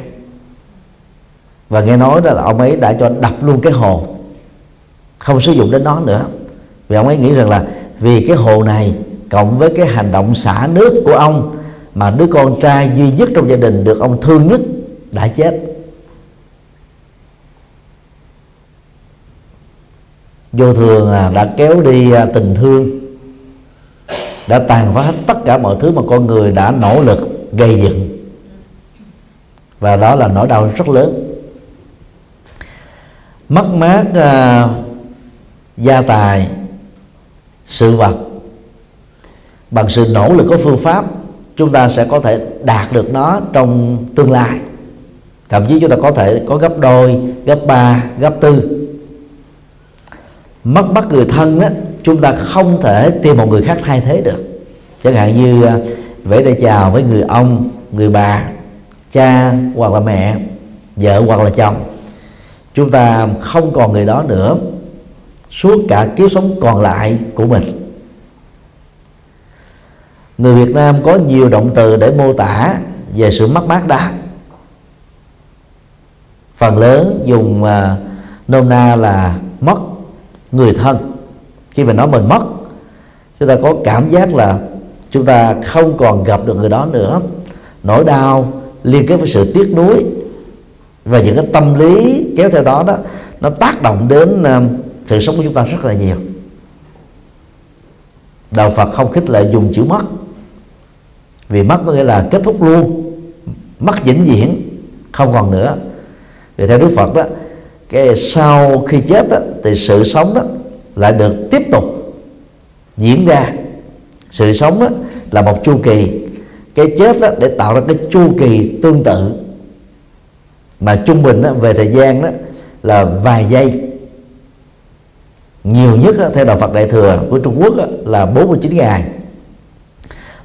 A: và nghe nói đó là ông ấy đã cho đập luôn cái hồ. Không sử dụng đến nó nữa. Vì ông ấy nghĩ rằng là vì cái hồ này cộng với cái hành động xả nước của ông mà đứa con trai duy nhất trong gia đình được ông thương nhất đã chết. Vô thường à, đã kéo đi à, tình thương. Đã tàn phá hết tất cả mọi thứ mà con người đã nỗ lực gây dựng. Và đó là nỗi đau rất lớn mất mát uh, gia tài sự vật. Bằng sự nỗ lực của phương pháp chúng ta sẽ có thể đạt được nó trong tương lai. Thậm chí chúng ta có thể có gấp đôi gấp ba gấp tư. Mất mất người thân đó chúng ta không thể tìm một người khác thay thế được. Chẳng hạn như à, vẽ vẫy tay chào với người ông người bà cha hoặc là mẹ vợ hoặc là chồng chúng ta không còn người đó nữa. Suốt cả kiếp sống còn lại của mình. Người Việt Nam có nhiều động từ để mô tả về sự mất mát đó. Phần lớn dùng uh, nôm na là mất người thân. Khi mà nói mình mất chúng ta có cảm giác là chúng ta không còn gặp được người đó nữa. Nỗi đau liên kết với sự tiếc nuối và những cái tâm lý kéo theo đó đó nó tác động đến ờ, sự sống của chúng ta rất là nhiều. Đạo Phật không khích lệ dùng chữ mất. Vì mất có nghĩa là kết thúc luôn. Mất vĩnh viễn không còn nữa. Vì theo Đức Phật đó cái sau khi chết đó, thì sự sống đó lại được tiếp tục diễn ra. Sự sống đó là một chu kỳ. Cái chết đó để tạo ra cái chu kỳ tương tự mà trung bình đó, về thời gian đó là vài giây. Nhiều nhất đó, theo đạo Phật Đại thừa của Trung Quốc đó, là 49 ngày.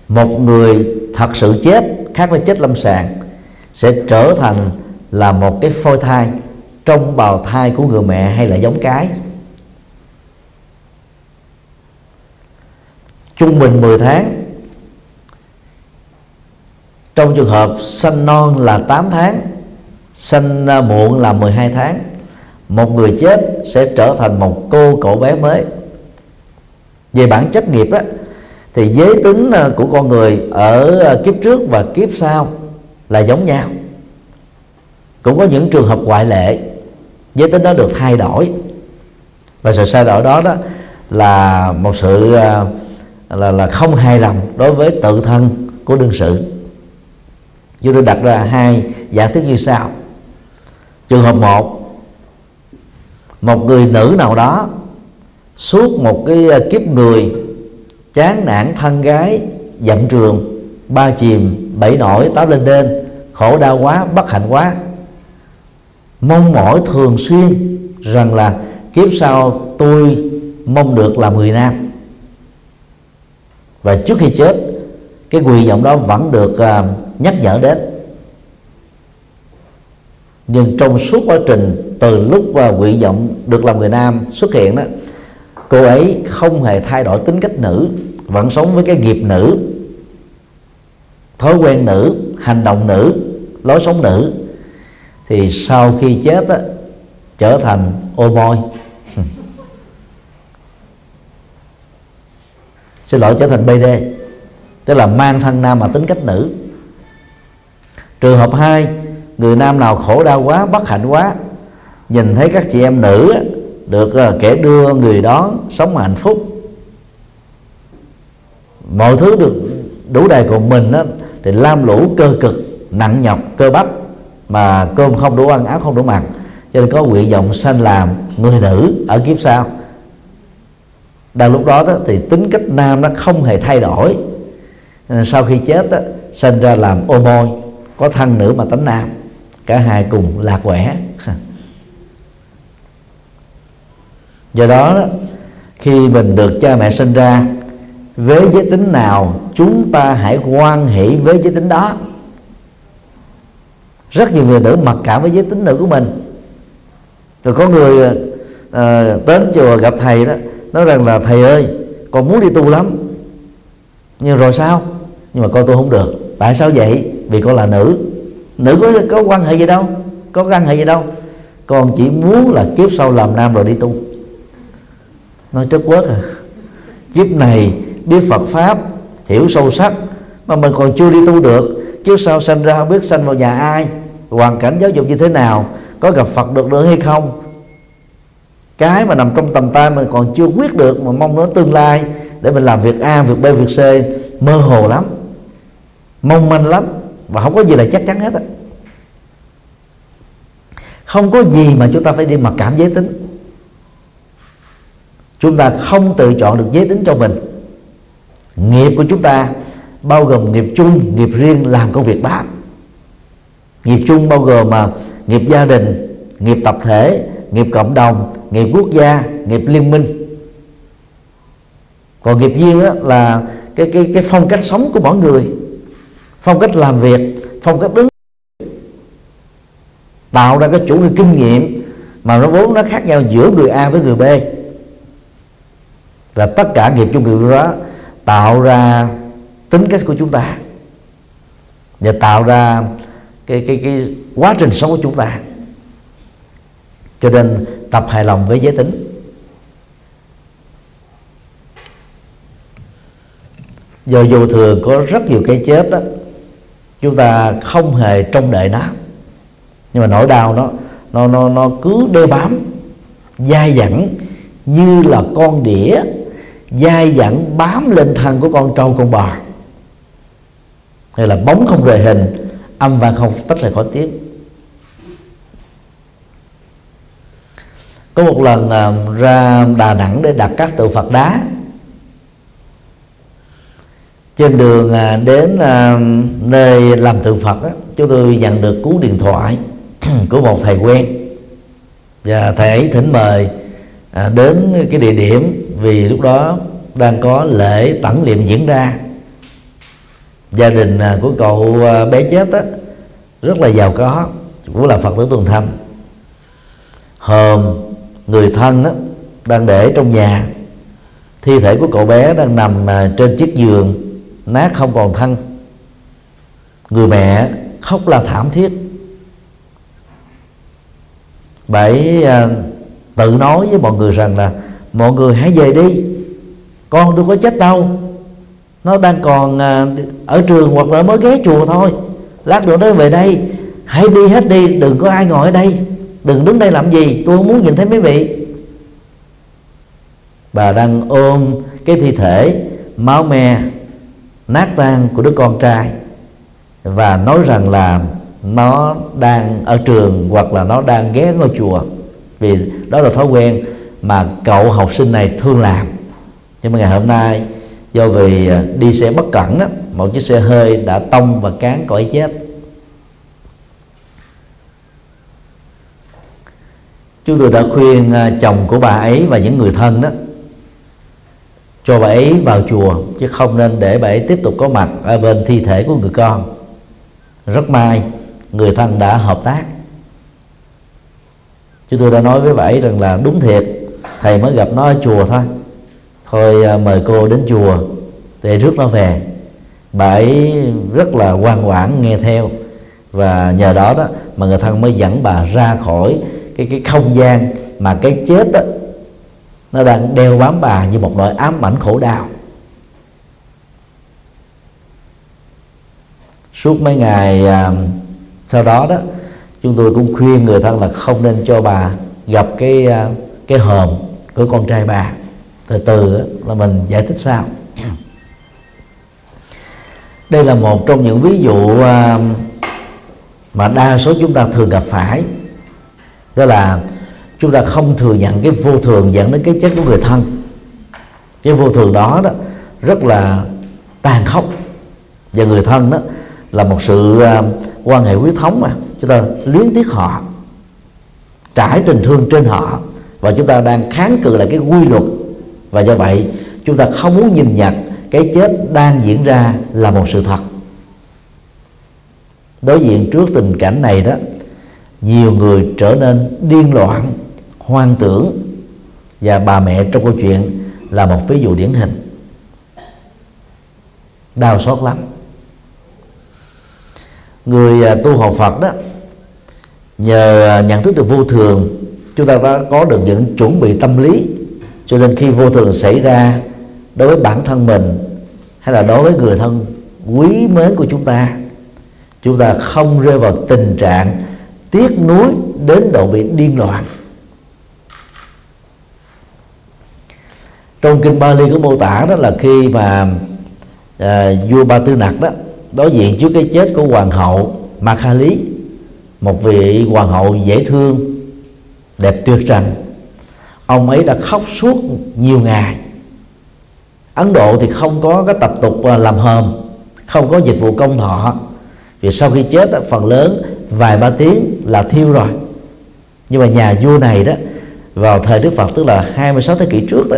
A: Một người thật sự chết khác với chết lâm sàng sẽ trở thành là một cái phôi thai trong bào thai của người mẹ hay là giống cái. Trung bình 10 tháng. Trong trường hợp sanh non là 8 tháng sanh muộn là 12 tháng. Một người chết sẽ trở thành một cô cậu bé mới. Về bản chất nghiệp á, thì giới tính à, của con người ở à, kiếp trước và kiếp sau là giống nhau. Cũng có những trường hợp ngoại lệ, giới tính đó được thay đổi. Và sự sai đổi đó đó là một sự à, là là không hài lòng đối với tự thân của đương sự. Chúng tôi đặt ra hai giả thuyết như sau trường hợp một một người nữ nào đó suốt một cái ờ, kiếp người chán nản thân gái dậm trường ba chìm bảy nổi tám lên đên khổ đau quá bất hạnh quá mong mỏi thường xuyên rằng là kiếp sau tôi mong được làm người nam. Và trước khi chết cái quỳ vọng đó vẫn được uh, nhắc nhở đến nhưng trong suốt quá trình từ lúc uh, quỷ vọng được làm người nam xuất hiện đó cô ấy không hề thay đổi tính cách nữ vẫn sống với cái nghiệp nữ thói quen nữ hành động nữ lối sống nữ. Thì sau khi chết á, trở thành ô môi xin lỗi trở thành bd tức là mang thân nam mà tính cách nữ. Trường hợp hai người nam nào khổ đau quá bất hạnh quá nhìn thấy các chị em nữ được ờ, kẻ đưa người đó sống hạnh phúc. Mọi thứ được đủ đầy của mình đó, thì lam lũ cơ cực nặng nhọc cơ bắp mà cơm không đủ ăn áo không đủ mặc. Cho nên có nguyện vọng sanh làm người nữ ở kiếp sau. Đang lúc đó, đó thì tính cách nam nó không hề thay đổi. Ờ, sau khi chết đó, sinh ra làm ô môi có thân nữ mà tánh nam cả hai cùng lạc quẻ. Do đó, khi mình được cha mẹ sinh ra với giới tính nào chúng ta hãy quan hỷ với giới tính đó. Rất nhiều người nữ mặc cảm với giới tính nữ của mình. Rồi có người uh, đến chùa gặp thầy đó nói rằng là thầy ơi con muốn đi tu lắm. Nhưng rồi sao? Nhưng mà con tôi không được. Tại sao vậy? Vì con là nữ nữ có có quan hệ gì đâu có quan hệ gì đâu. Con chỉ muốn là kiếp sau làm nam rồi đi tu. Nói trước quốc à. Kiếp này biết Phật pháp hiểu sâu sắc mà mình còn chưa đi tu được. Kiếp sau sanh ra không biết sanh vào nhà ai hoàn cảnh giáo dục như thế nào có gặp Phật được nữa hay không? Cái mà nằm trong tầm tay mình còn chưa quyết được mà mong nó tương lai để mình làm việc A, việc B, việc C mơ hồ lắm. Mong manh lắm và không có gì là chắc chắn hết á. Không có gì mà chúng ta phải đi mặc cảm giới tính. Chúng ta không tự chọn được giới tính cho mình. Nghiệp của chúng ta bao gồm nghiệp chung, nghiệp riêng làm công việc đó nghiệp chung bao gồm mà nghiệp gia đình, nghiệp tập thể, nghiệp cộng đồng, nghiệp quốc gia, nghiệp liên minh. Còn nghiệp riêng là cái cái cái phong cách sống của mỗi người phong cách làm việc, phong cách đứng, tạo ra cái chủ nghĩa kinh nghiệm mà nó vốn nó khác nhau giữa người A với người B. Và tất cả nghiệp chung nghiệp đó tạo ra tính cách của chúng ta và tạo ra cái cái cái quá trình sống của chúng ta. Cho nên tập hài lòng với giới tính. Do vô thường có rất nhiều cái chết đó chúng ta không hề trông đợi nó. Nhưng mà nỗi đau nó nó nó nó cứ đeo bám, dai dẳng như là con đĩa, dai dẳng bám lên thân của con trâu, con bò. Hay là bóng không rời hình, âm vang không tách rời khỏi tiếng. Có một lần à, ra đà nẵng để đặt các tượng phật đá trên đường à, đến à, nơi làm tượng phật đó, chúng tôi nhận được cú điện thoại của một thầy quen. Và thầy ấy thỉnh mời à, đến cái địa điểm vì lúc đó đang có lễ tẩn liệm diễn ra. Gia đình của cậu bé chết đó, rất là giàu có cũng là phật tử tuần thanh. Hòm người thân đó, đang để trong nhà. Thi thể của cậu bé đang nằm trên chiếc giường nát không còn thân. Người mẹ khóc là thảm thiết. Bà ấy à, tự nói với mọi người rằng là mọi người hãy về đi. Con tôi có chết đâu. Nó đang còn à, ở trường hoặc là mới ghé chùa thôi. Lát nữa nó về đây. Hãy đi hết đi đừng có ai ngồi ở đây. Đừng đứng đây làm gì. Tôi không muốn nhìn thấy mấy vị. Bà đang ôm cái thi thể máu me nát tan của đứa con trai và nói rằng là nó đang ở trường hoặc là nó đang ghé ngôi chùa. Vì đó là thói quen mà cậu học sinh này thường làm. Nhưng mà ngày hôm nay, do vì à, đi xe bất cẩn đó một chiếc xe hơi đã tông và cán cậu ấy chết. Chúng tôi đã khuyên à, chồng của bà ấy và những người thân đó cho bà ấy vào chùa chứ không nên để bà ấy tiếp tục có mặt ở bên thi thể của người con. Rất may người thân đã hợp tác. Chúng tôi đã nói với bà ấy rằng là đúng thiệt thầy mới gặp nó ở chùa thôi. Thôi à, mời cô đến chùa để rước nó về. Bà ấy rất là ngoan ngoãn nghe theo. Và nhờ đó đó mà người thân mới dẫn bà ra khỏi cái cái không gian mà cái chết đó, nó đang đeo bám bà như một nỗi ám ảnh khổ đau. Suốt mấy ngày à, sau đó đó chúng tôi cũng khuyên người thân là không nên cho bà gặp cái à, cái hòm của con trai bà. Từ từ là mình giải thích sao đây là một trong những ví dụ à, mà đa số chúng ta thường gặp phải. Đó là chúng ta không thừa nhận cái vô thường dẫn đến cái chết của người thân. Cái vô thường đó đó rất là tàn khốc. Và người thân đó là một sự uh, quan hệ huyết thống mà. Chúng ta luyến tiếc họ trải tình thương trên họ. Và chúng ta đang kháng cự lại cái quy luật. Và do vậy chúng ta không muốn nhìn nhận cái chết đang diễn ra là một sự thật. Đối diện trước tình cảnh này đó nhiều người trở nên điên loạn hoang tưởng và bà mẹ trong câu chuyện là một ví dụ điển hình. Đau xót lắm. Người à, tu học Phật đó, nhờ à, nhận thức được vô thường, chúng ta đã có được những chuẩn bị tâm lý. Cho nên khi vô thường xảy ra đối với bản thân mình hay là đối với người thân, quý mến của chúng ta chúng ta không rơi vào tình trạng tiếc nuối đến độ bị điên loạn. Trong kinh Bali có mô tả đó là khi mà à, vua Ba Tư Nặc đó đối diện trước cái chết của hoàng hậu Ma Kha Lý một vị hoàng hậu dễ thương đẹp tuyệt trần ông ấy đã khóc suốt nhiều ngày. Ấn Độ thì không có cái tập tục à, làm hòm không có dịch vụ công thọ vì sau khi chết phần lớn vài ba tiếng là thiêu rồi. Nhưng mà nhà vua này đó vào thời Đức Phật tức là 26 thế kỷ trước đó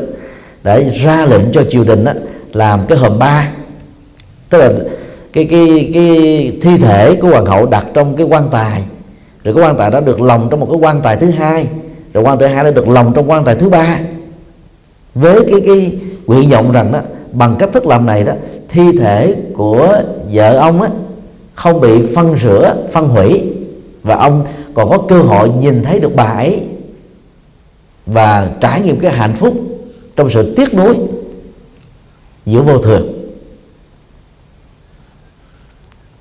A: để ra lệnh cho triều đình đó, làm cái hòm ba. Tức là cái cái cái thi thể của hoàng hậu đặt trong cái quan tài. Rồi cái quan tài đó được lồng trong một cái quan tài thứ hai. Rồi quan tài hai đã được lồng trong quan tài thứ ba. Với cái cái nguyện vọng rằng đó bằng cách thức làm này đó thi thể của vợ ông á không bị phân rửa phân hủy. Và ông còn có cơ hội nhìn thấy được bà ấy và trải nghiệm cái hạnh phúc trong sự tiếc nuối giữa vô thường.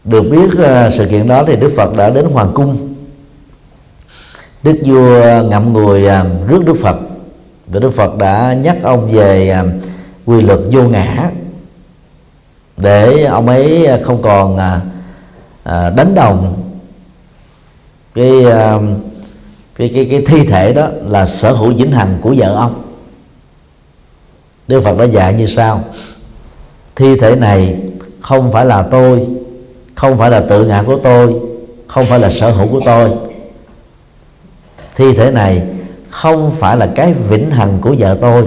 A: Được biết uh, sự kiện đó thì Đức Phật đã đến hoàng cung. Đức vua ngậm ngùi uh, rước Đức Phật. Và Đức Phật đã nhắc ông về uh, quy luật vô ngã. Để ông ấy không còn đánh đồng cái cái cái cái thi thể đó là sở hữu vĩnh hằng của vợ ông. Đức Phật đã dạy như sau. Thi thể này không phải là tôi, không phải là tự ngã của tôi, không phải là sở hữu của tôi. Thi thể này không phải là cái vĩnh hằng của vợ tôi.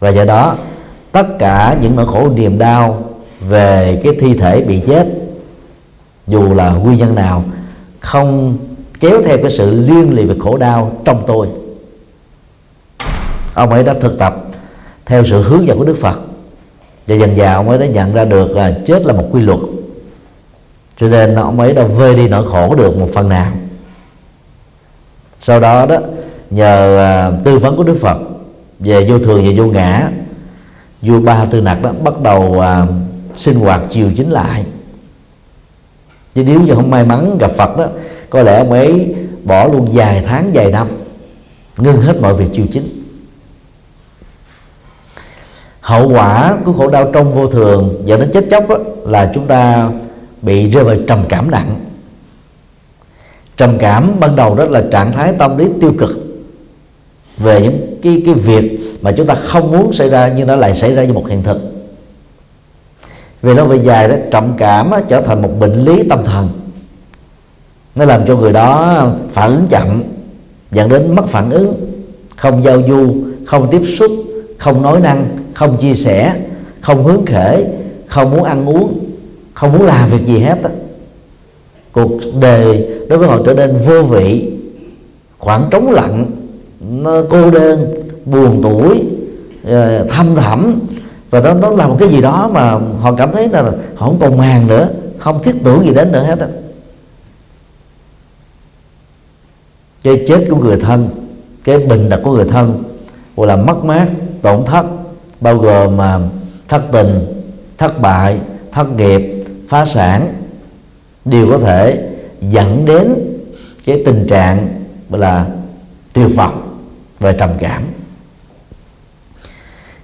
A: Và do đó, tất cả những nỗi khổ niềm đau về cái thi thể bị chết, dù là nguyên nhân nào, không kéo theo cái sự liên lụy về khổ đau trong tôi ông ấy đã thực tập theo sự hướng dẫn của đức phật. Và dần dà ông ấy đã nhận ra được là chết là một quy luật. Cho nên ông ấy đã vơi đi nỗi khổ được một phần nào. Sau đó đó nhờ à, tư vấn của đức phật về vô thường và vô ngã vua ba tư nặc đó bắt đầu à, sinh hoạt chiều chính lại. Chứ nếu như không may mắn gặp phật đó có lẽ ông ấy bỏ luôn vài tháng vài năm ngưng hết mọi việc chiều chính hậu quả của khổ đau trong vô thường dẫn đến chết chóc đó, là chúng ta bị rơi vào trầm cảm nặng. Trầm cảm ban đầu đó là trạng thái tâm lý tiêu cực về những cái cái việc mà chúng ta không muốn xảy ra nhưng nó lại xảy ra như một hiện thực. Vì lâu về dài đó trầm cảm đó, trở thành một bệnh lý tâm thần. Nó làm cho người đó phản ứng chậm dẫn đến mất phản ứng không giao du không tiếp xúc không nói năng không chia sẻ, không hướng khởi không muốn ăn uống, không muốn làm việc gì hết á. Cuộc đời đối với họ trở nên vô vị, khoảng trống lặng, nó cô đơn, buồn tuổi ờ, thâm thẳm. Và nó nó là một cái gì đó mà họ cảm thấy là họ không còn màng nữa, không thiết tưởng gì đến nữa hết á. Cái chết của người thân, cái bình đặt của người thân, hoặc là mất mát, tổn thất bao gồm mà thất tình, thất bại, thất nghiệp, phá sản, đều có thể dẫn đến cái tình trạng gọi là tiêu phật về trầm cảm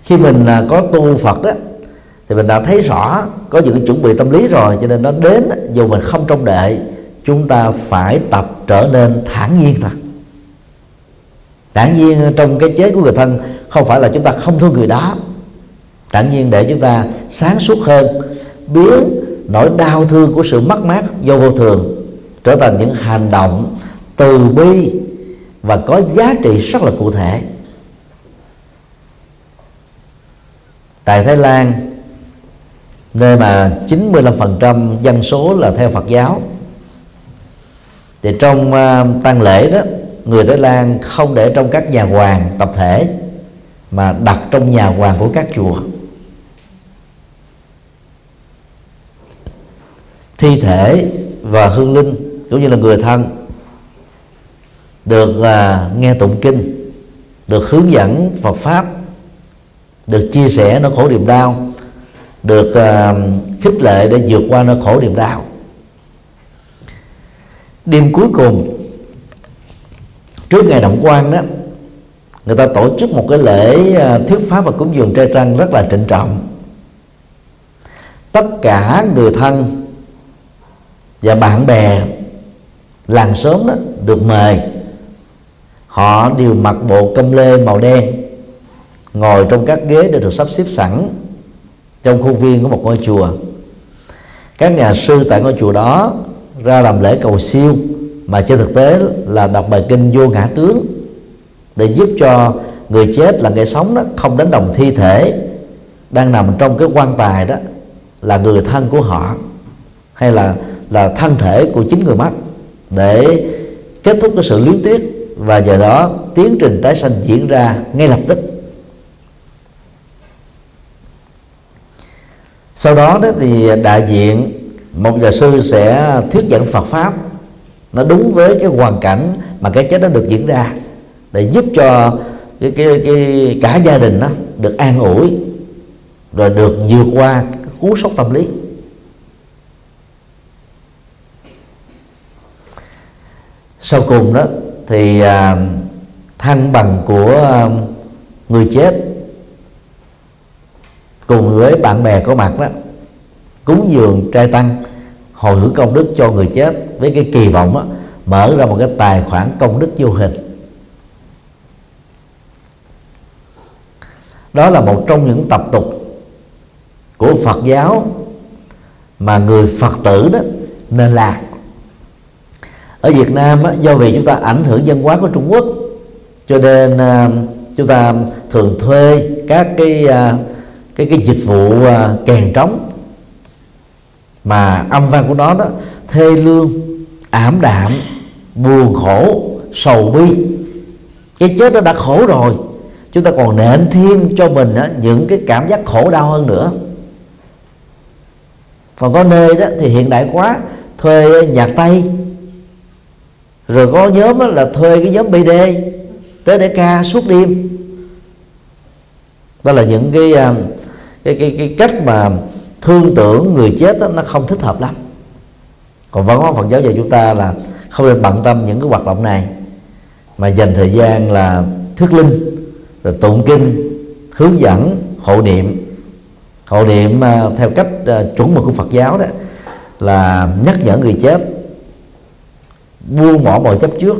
A: khi mình à, có tu Phật đó thì mình đã thấy rõ có những chuẩn bị tâm lý rồi, cho nên nó đến dù mình không trông đợi chúng ta phải tập trở nên thản nhiên thật đảng nhiên trong cái chết của người thân không phải là chúng ta không thương người đó. Đảng nhiên để chúng ta sáng suốt hơn biến nỗi đau thương của sự mất mát do vô thường trở thành những hành động từ bi và có giá trị rất là cụ thể. Tại Thái Lan nơi mà 95% dân số là theo Phật giáo thì trong uh, tang lễ đó người Thái Lan không để trong các nhà hoàng tập thể mà đặt trong nhà hoàng của các chùa. Thi thể và hương linh cũng như là người thân được à, nghe tụng kinh được hướng dẫn Phật pháp được chia sẻ nó khổ niềm đau được à, khích lệ để vượt qua nó khổ niềm đau. Đêm cuối cùng trước ngày động quan đó người ta tổ chức một cái lễ à, thuyết pháp và cúng dường trai trăng rất là trịnh trọng. Tất cả người thân và bạn bè làng xóm đó được mời. Họ đều mặc bộ công lê màu đen, ngồi trong các ghế đã được sắp xếp sẵn trong khuôn viên của một ngôi chùa. Các nhà sư tại ngôi chùa đó ra làm lễ cầu siêu mà trên thực tế là đọc bài kinh vô ngã tướng để giúp cho người chết là người sống đó không đánh đồng thi thể, đang nằm trong cái quan tài đó là người thân của họ hay là là thân thể của chính người mất để kết thúc cái sự luyến tiếc. Và giờ đó tiến trình tái sanh diễn ra ngay lập tức. Sau đó đó thì đại diện một nhà sư sẽ thuyết giảng Phật pháp nó đúng với cái hoàn cảnh mà cái chết đó được diễn ra. Để giúp cho cái, cái, cái cả gia đình đó được an ủi rồi được vượt qua cái cú sốc tâm lý. Sau cùng đó thì à, thăng bằng của à, người chết cùng với bạn bè có mặt đó cúng dường trai tăng hồi hướng công đức cho người chết với cái kỳ vọng đó, mở ra một cái tài khoản công đức vô hình. Đó là một trong những tập tục của Phật giáo mà người Phật tử đó nên làm. Ở Việt Nam á, do vì chúng ta ảnh hưởng văn hóa của Trung Quốc cho nên à, chúng ta thường thuê các cái à, cái cái dịch vụ à, kèn trống mà âm vang của nó đó thê lương ảm đạm buồn khổ sầu bi. Cái chết nó đã khổ rồi. Chúng ta còn nện thêm cho mình á, những cái cảm giác khổ đau hơn nữa. Còn có nơi đó thì hiện đại quá thuê nhạc tây. Rồi có nhóm là thuê cái nhóm BD tới để ca suốt đêm. Đó là những cái à, cái cái, cái cách mà thương tưởng người chết đó, nó không thích hợp lắm. Còn văn hóa Phật giáo dạy chúng ta là không nên bận tâm những cái hoạt động này mà dành thời gian là thuyết linh rồi tụng kinh hướng dẫn hộ niệm. Hộ niệm à, theo cách à, chuẩn mực của Phật giáo đó là nhắc nhở người chết buông bỏ mọi chấp trước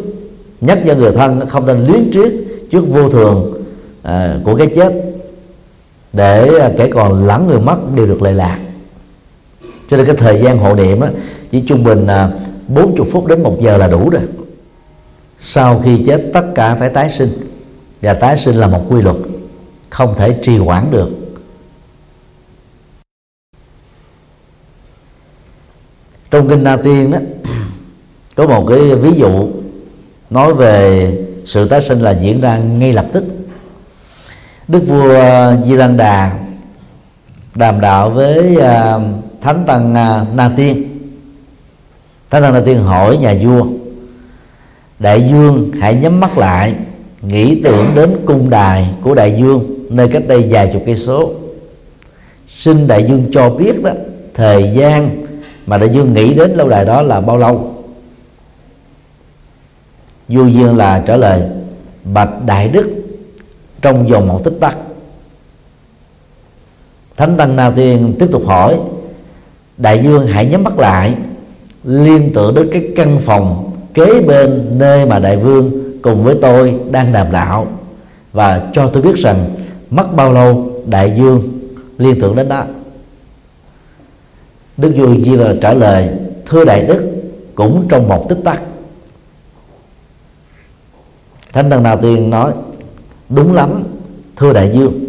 A: nhắc nhở người thân không nên luyến trước trước vô thường à, của cái chết để à, kẻ còn lẫn người mất đều được lệ lạc. Cho nên cái thời gian hộ niệm á, chỉ trung bình là 40 phút đến một giờ là đủ rồi. Sau khi chết tất cả phải tái sinh. Và tái sinh là một quy luật không thể trì hoãn được. Trong kinh Na Tiên đó có một cái ví dụ nói về sự tái sinh là diễn ra ngay lập tức đức vua à, Di Lăng Đà đàm đạo với uh, thánh tăng uh, Na Tiên. Thánh tăng Na Tiên hỏi nhà vua đại dương hãy nhắm mắt lại nghĩ tưởng đến cung đài của đại dương nơi cách đây vài chục cây số. Xin đại dương cho biết đó thời gian mà đại dương nghĩ đến lâu đài đó là bao lâu? Vua dương là trả lời bạch đại đức trong vòng một tích tắc. Thánh tăng na tiên tiếp tục hỏi, đại dương hãy nhắm mắt lại, liên tưởng đến cái căn phòng kế bên nơi mà đại vương cùng với tôi đang đàm đạo, và cho tôi biết rằng mất bao lâu đại dương liên tưởng đến đó đức vua di là trả lời, thưa đại đức, cũng trong một tích tắc. Thánh tăng nào tiên nói đúng lắm, thưa đại dương.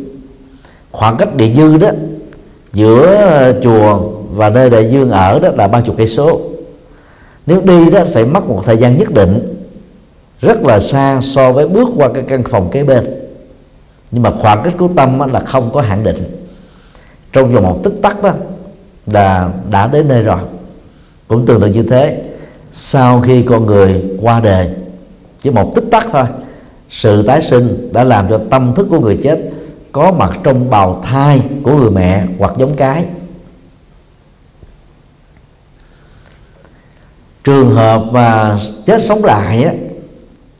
A: Khoảng cách địa dư đó, giữa chùa và nơi đại dương ở đó là ba chục cây số. Nếu đi đó phải mất một thời gian nhất định, rất là xa so với bước qua cái căn phòng kế bên. Nhưng mà khoảng cách của tâm là không có hạn định. Trong vòng một tích tắc đó là đã đến nơi rồi. Cũng tương tự như thế, sau khi con người qua đời chỉ một tích tắc thôi sự tái sinh đã làm cho tâm thức của người chết có mặt trong bào thai của người mẹ hoặc giống cái. Trường hợp mà chết sống lại á,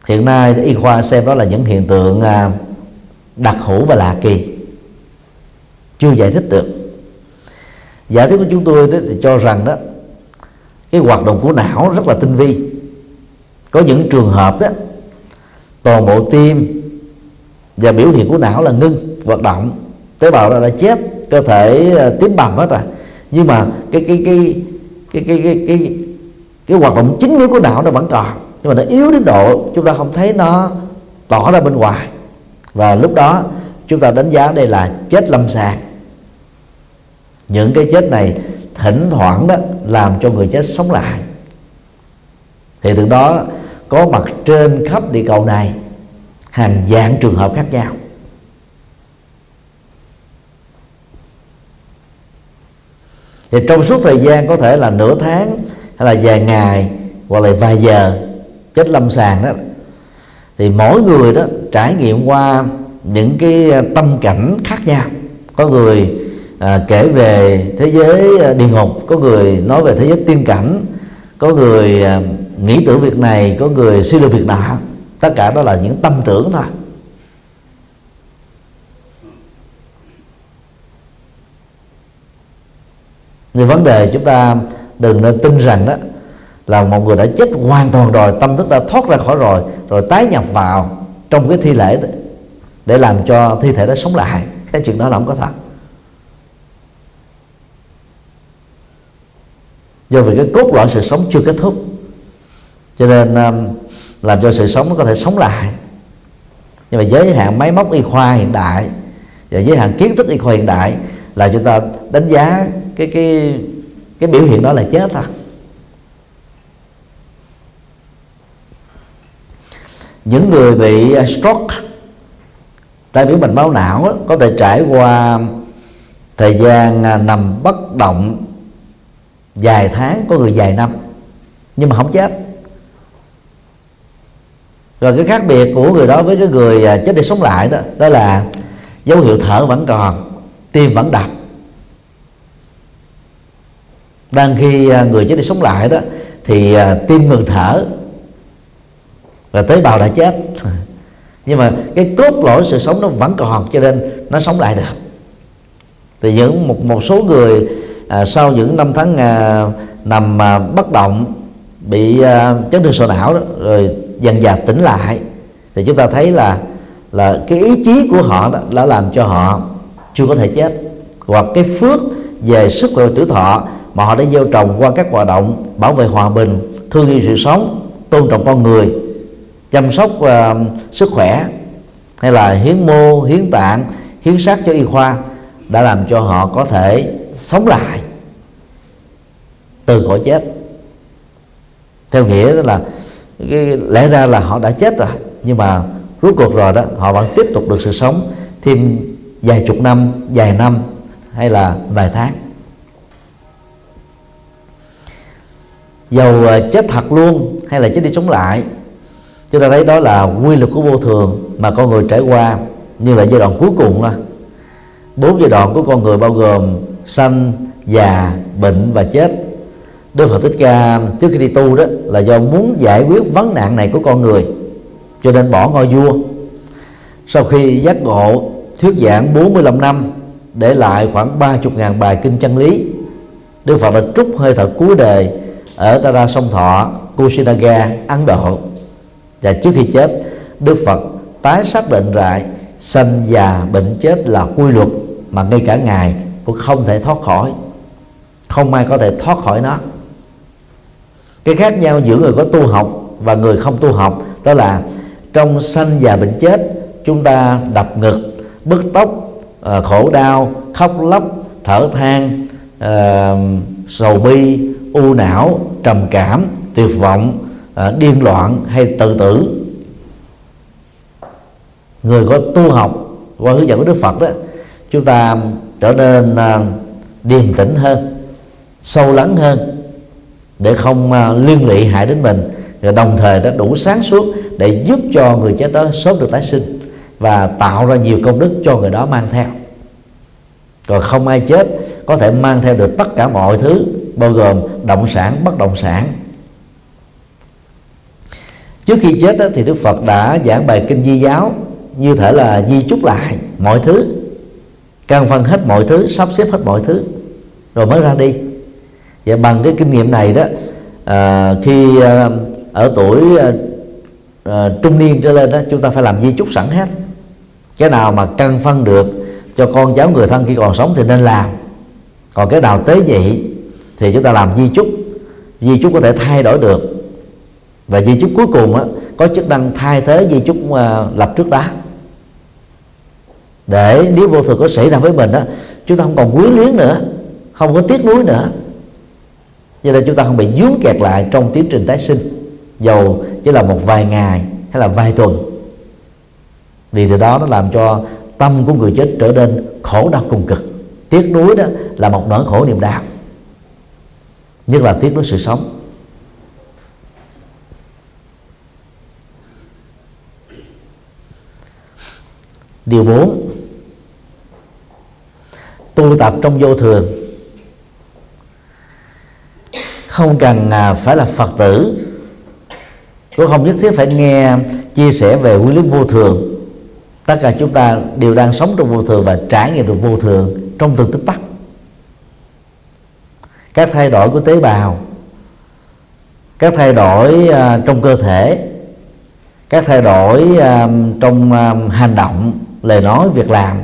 A: hiện nay y khoa xem đó là những hiện tượng à, đặc hữu và lạ kỳ chưa giải thích được. Giả thuyết của chúng tôi thì cho rằng đó cái hoạt động của não rất là tinh vi. Có những trường hợp đó toàn bộ tim và biểu hiện của não là ngưng hoạt động. Tế bào đã, đã chết cơ thể ờ, tím bầm hết rồi. Nhưng mà cái cái cái cái cái cái cái, cái hoạt động chính yếu của não nó vẫn còn. Nhưng mà nó yếu đến độ chúng ta không thấy nó tỏ ra bên ngoài. Và lúc đó chúng ta đánh giá đây là chết lâm sàng. Những cái chết này thỉnh thoảng đó làm cho người chết sống lại. Thì từ đó có mặt trên khắp địa cầu này hàng dạng trường hợp khác nhau. Thì trong suốt thời gian có thể là nửa tháng hay là vài ngày hoặc là vài giờ chết lâm sàng đó thì mỗi người đó trải nghiệm qua những cái à, tâm cảnh khác nhau. Có người à, kể về thế giới à, địa ngục có người nói về thế giới tiên cảnh có người à, nghĩ tưởng việc này có người suy luận việc nọ tất cả đó là những tâm tưởng thôi. Nhưng vấn đề chúng ta đừng nên tin rằng đó là một người đã chết hoàn toàn rồi tâm thức đã thoát ra khỏi rồi rồi tái nhập vào trong cái thi lễ đó, để làm cho thi thể đó sống lại. Cái chuyện đó là không có thật. Do vì cái cốt lõi sự sống chưa kết thúc cho nên um, làm cho sự sống nó có thể sống lại. Nhưng mà giới hạn máy móc y khoa hiện đại và giới hạn kiến thức y khoa hiện đại là chúng ta đánh giá cái cái cái biểu hiện đó là chết thôi. Những người bị uh, stroke, tai biến mạch máu não có thể trải qua thời gian à, nằm bất động vài tháng có người vài năm nhưng mà không chết rồi cái khác biệt của người đó với cái người à, chết đi sống lại đó đó là dấu hiệu thở vẫn còn tim vẫn đập. Đang khi à, người chết đi sống lại đó thì à, tim ngừng thở và tế bào đã chết. Nhưng mà cái cốt lõi sự sống nó vẫn còn cho nên nó sống lại được. Thì những một một số người à, sau những năm tháng à, nằm à, bất động bị à, chấn thương sọ não đó, rồi dần dần tỉnh lại thì chúng ta thấy là là cái ý chí của họ đó đã làm cho họ chưa có thể chết. Hoặc cái phước về sức khỏe tuổi thọ mà họ đã gieo trồng qua các hoạt động bảo vệ hòa bình thương yêu sự sống tôn trọng con người chăm sóc uh, sức khỏe hay là hiến mô hiến tạng hiến xác cho y khoa đã làm cho họ có thể sống lại từ cõi chết. Theo nghĩa đó là cái, lẽ ra là họ đã chết rồi. Nhưng mà rốt cuộc rồi đó họ vẫn tiếp tục được sự sống thêm vài chục năm vài năm hay là vài tháng. Dầu à, chết thật luôn hay là chết đi chống lại chúng ta thấy đó là quy luật của vô thường mà con người trải qua như là giai đoạn cuối cùng đó. Bốn giai đoạn của con người bao gồm sanh già bệnh và chết. Đức Phật Thích Ca, trước khi đi tu đó, là do muốn giải quyết vấn nạn này của con người, cho nên bỏ ngôi vua. Sau khi giác ngộ, thuyết giảng 45 năm, để lại khoảng 30.000 bài kinh chân lý, Đức Phật đã trút hơi thở cuối đời ở Tara sông Thọ Kusinaga Ấn Độ. Và trước khi chết, Đức Phật tái xác định lại, sanh già bệnh chết là quy luật mà ngay cả ngài cũng không thể thoát khỏi. Không ai có thể thoát khỏi nó cái khác nhau giữa người có tu học và người không tu học, đó là trong sanh già bệnh chết, chúng ta đập ngực, bứt tóc ờ, khổ đau, khóc lóc, thở than ờ, sầu bi, u não, trầm cảm, tuyệt vọng ờ, điên loạn hay tự tử. Người có tu học, qua hướng dẫn của đức phật đó, chúng ta trở nên điềm tĩnh hơn, sâu lắng hơn để không à, liên lụy hại đến mình. Và đồng thời đã đủ sáng suốt để giúp cho người chết đó sớm được tái sinh và tạo ra nhiều công đức cho người đó mang theo. Còn không ai chết có thể mang theo được tất cả mọi thứ, bao gồm động sản, bất động sản. Trước khi chết thì đức phật đã giảng bài kinh di giáo, như thể là di chúc lại mọi thứ, căn phân hết mọi thứ, sắp xếp hết mọi thứ, rồi mới ra đi và bằng cái kinh nghiệm này đó à, khi à, ở tuổi à, à, trung niên trở lên đó chúng ta phải làm di chúc sẵn hết. Cái nào mà căn phân được cho con cháu người thân khi còn sống thì nên làm. Còn cái nào tế nhị thì chúng ta làm di chúc. Di chúc có thể thay đổi được. Và di chúc cuối cùng á, có chức năng thay thế di chúc à, lập trước đó để nếu vô thường có xảy ra với mình đó chúng ta không còn quyến luyến nữa không có tiếc nuối nữa cho nên chúng ta không bị dướng kẹt lại trong tiến trình tái sinh. Dầu chỉ là một vài ngày hay là vài tuần. Vì từ đó nó làm cho tâm của người chết trở nên khổ đau cùng cực. Tiếc nuối đó là một nỗi khổ niềm đau. Nhất là tiếc nuối sự sống. Điều bốn, tu tập trong vô thường không cần à, phải là phật tử. Cũng không nhất thiết phải nghe chia sẻ về quy lý vô thường. Tất cả chúng ta đều đang sống trong vô thường và trải nghiệm được vô thường trong từng tích tắc. Các thay đổi của tế bào các thay đổi uh, trong cơ thể các thay đổi uh, trong uh, hành động lời nói việc làm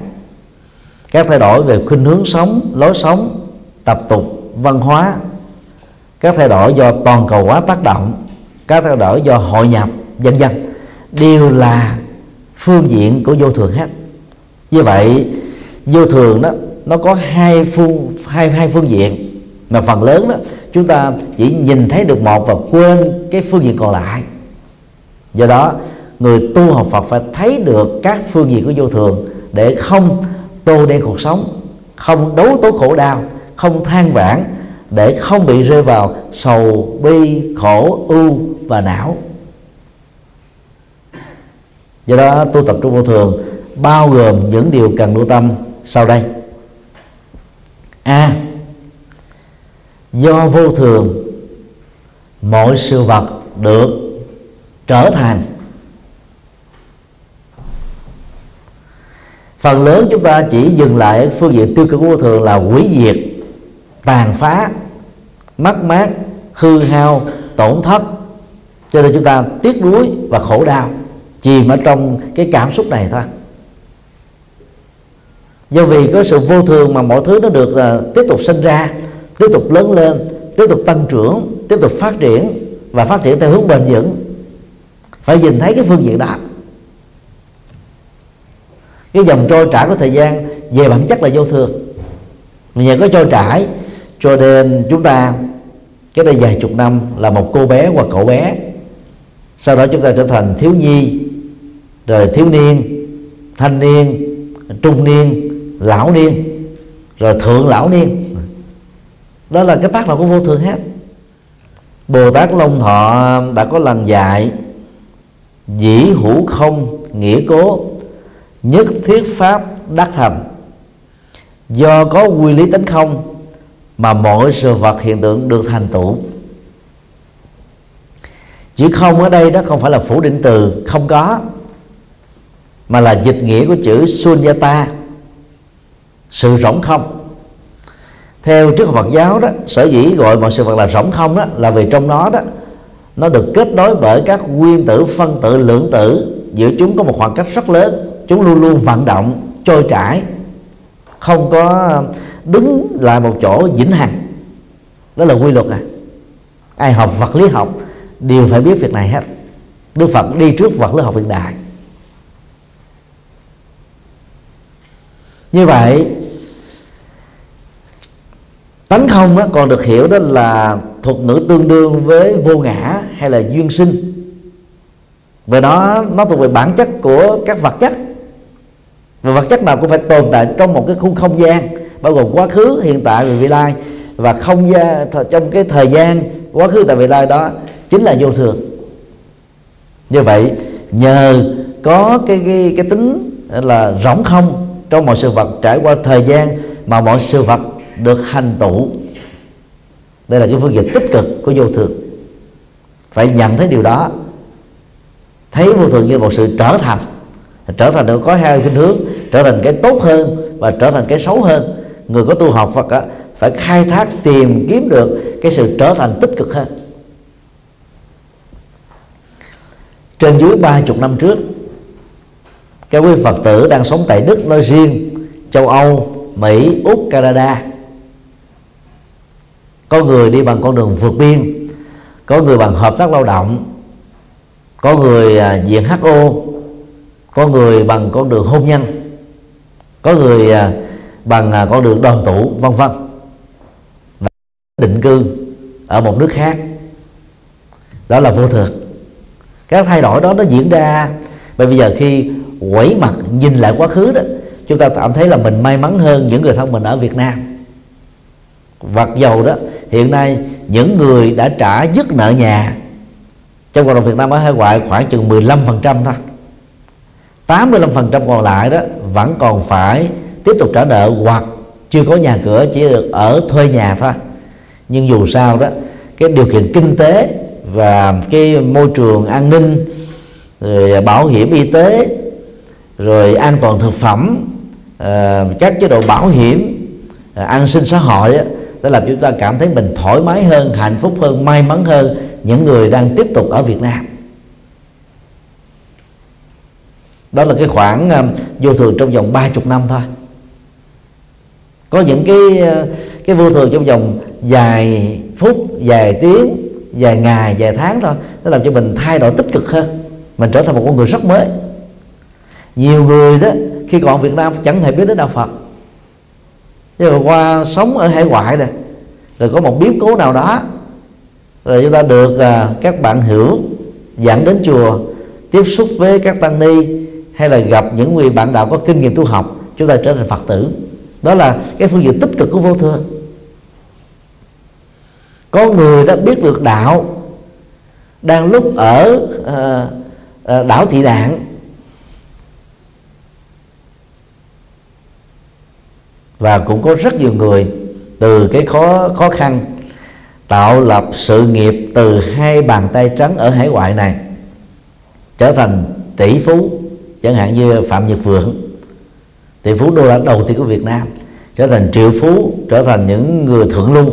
A: các thay đổi về khuynh hướng sống lối sống tập tục văn hóa các thay đổi do toàn cầu hóa tác động các thay đổi do hội nhập, vân vân, đều là phương diện của vô thường hết. Như vậy, vô thường đó, nó có hai phương hai hai phương diện, mà phần lớn đó, chúng ta chỉ nhìn thấy được một và quên cái phương diện còn lại. Do đó, người tu học Phật phải thấy được các phương diện của vô thường để không tô đen cuộc sống, không đấu tố khổ đau, không than vãn để không bị rơi vào sầu bi, khổ ưu và não. Do đó, tu tập trung vô thường bao gồm những điều cần lưu tâm sau đây. A. Do vô thường mọi sự vật được trở thành. Phần lớn chúng ta chỉ dừng lại phương diện tiêu cực của vô thường là hủy diệt, tàn phá mất mát hư hao tổn thất. Cho nên chúng ta tiếc nuối và khổ đau chìm ở trong cái cảm xúc này thôi. Do vì có sự vô thường mà mọi thứ nó được uh, tiếp tục sinh ra tiếp tục lớn lên tiếp tục tăng trưởng tiếp tục phát triển và phát triển theo hướng bền vững. Phải nhìn thấy cái phương diện đó. Cái dòng trôi trải của thời gian về bản chất là vô thường. Nhờ có trôi trải cho nên chúng ta cái đây vài chục năm là một cô bé hoặc cậu bé. Sau đó chúng ta trở thành thiếu nhi, rồi thiếu niên, thanh niên, trung niên, lão niên, rồi thượng lão niên. Đó là cái tác động của vô thường hết. Bồ tát long thọ đã có lần dạy, dĩ hữu không nghĩa cố, nhất thiết pháp đắc thành. Do có quy lý tánh không mà mọi sự vật hiện tượng được thành tựu. Chữ không ở đây đó không phải là phủ định từ, không có, mà là dịch nghĩa của chữ sunyata, sự rỗng không. Theo trước Phật giáo đó, sở dĩ gọi mọi sự vật là rỗng không đó là vì trong nó đó, nó được kết nối bởi các nguyên tử phân tử lượng tử. Giữa chúng có một khoảng cách rất lớn, chúng luôn luôn vận động, trôi chảy không có đứng lại một chỗ vĩnh hằng. Đó là quy luật à. Ai học vật lý học đều phải biết việc này hết. Đức phật đi trước vật lý học hiện đại. Như vậy tánh không á, còn được hiểu đó là thuật ngữ tương đương với vô ngã hay là duyên sinh. Về đó nó thuộc về bản chất của các vật chất. Và vật chất nào cũng phải tồn tại trong một cái khung không gian bao gồm quá khứ hiện tại và vị lai. Và không gian trong cái thời gian quá khứ tại vị lai đó chính là vô thường. Như vậy nhờ có cái cái, cái tính là rỗng không trong mọi sự vật trải qua thời gian mà mọi sự vật được hành tụ. Đây là cái phương diện tích cực của vô thường. Phải nhận thấy điều đó. Thấy vô thường như một sự trở thành. Trở thành được có hai khuynh hướng trở thành cái tốt hơn và trở thành cái xấu hơn người có tu học Phật á, phải khai thác tìm kiếm được cái sự trở thành tích cực hơn. Trên dưới ba chục năm trước các quý Phật tử đang sống tại Đức nói riêng châu Âu Mỹ Úc Canada. Có người đi bằng con đường vượt biên có người bằng hợp tác lao động có người à, diện HO có người bằng con đường hôn nhân có người à, bằng con đường đoàn tụ, vân vân. Định cư ở một nước khác. Đó là vô thường. Các thay đổi đó nó diễn ra và bây giờ khi quẩy mặt, nhìn lại quá khứ đó, chúng ta cảm thấy là mình may mắn hơn những người thân mình ở Việt Nam. Vật dầu đó, hiện nay những người đã trả dứt nợ nhà trong cộng đồng Việt Nam ở hải ngoại khoảng chừng 15% thôi. 85% còn lại đó vẫn còn phải tiếp tục trả nợ hoặc chưa có nhà cửa, chỉ được ở thuê nhà thôi. Nhưng dù sao đó, cái điều kiện kinh tế và cái môi trường an ninh, rồi bảo hiểm y tế, rồi an toàn thực phẩm ờ, các chế độ bảo hiểm ờ, an sinh xã hội đó làm chúng ta cảm thấy mình thoải mái hơn, hạnh phúc hơn, may mắn hơn những người đang tiếp tục ở Việt Nam. Đó là cái khoảng ờ, vô thường trong vòng ba chục năm thôi có những cái ờ, cái vô thường trong vòng vài phút vài tiếng vài ngày vài tháng thôi nó làm cho mình thay đổi tích cực hơn. Mình trở thành một con người rất mới. Nhiều người đó khi còn Việt Nam chẳng hề biết đến đạo Phật. Nhưng mà qua sống ở hải ngoại này rồi có một biến cố nào đó rồi chúng ta được uh, các bạn hiểu dẫn đến chùa tiếp xúc với các tăng ni hay là gặp những người bạn đạo có kinh nghiệm tu học chúng ta trở thành phật tử đó là cái phương diện tích cực của vô thường có người đã biết được đạo đang lúc ở à, đảo thị đạn. Và cũng có rất nhiều người từ cái khó khó khăn tạo lập sự nghiệp từ hai bàn tay trắng ở hải ngoại này trở thành tỷ phú chẳng hạn như phạm nhật vượng tỷ phú đô la đầu tiên của việt nam trở thành triệu phú, trở thành những người thượng lưu.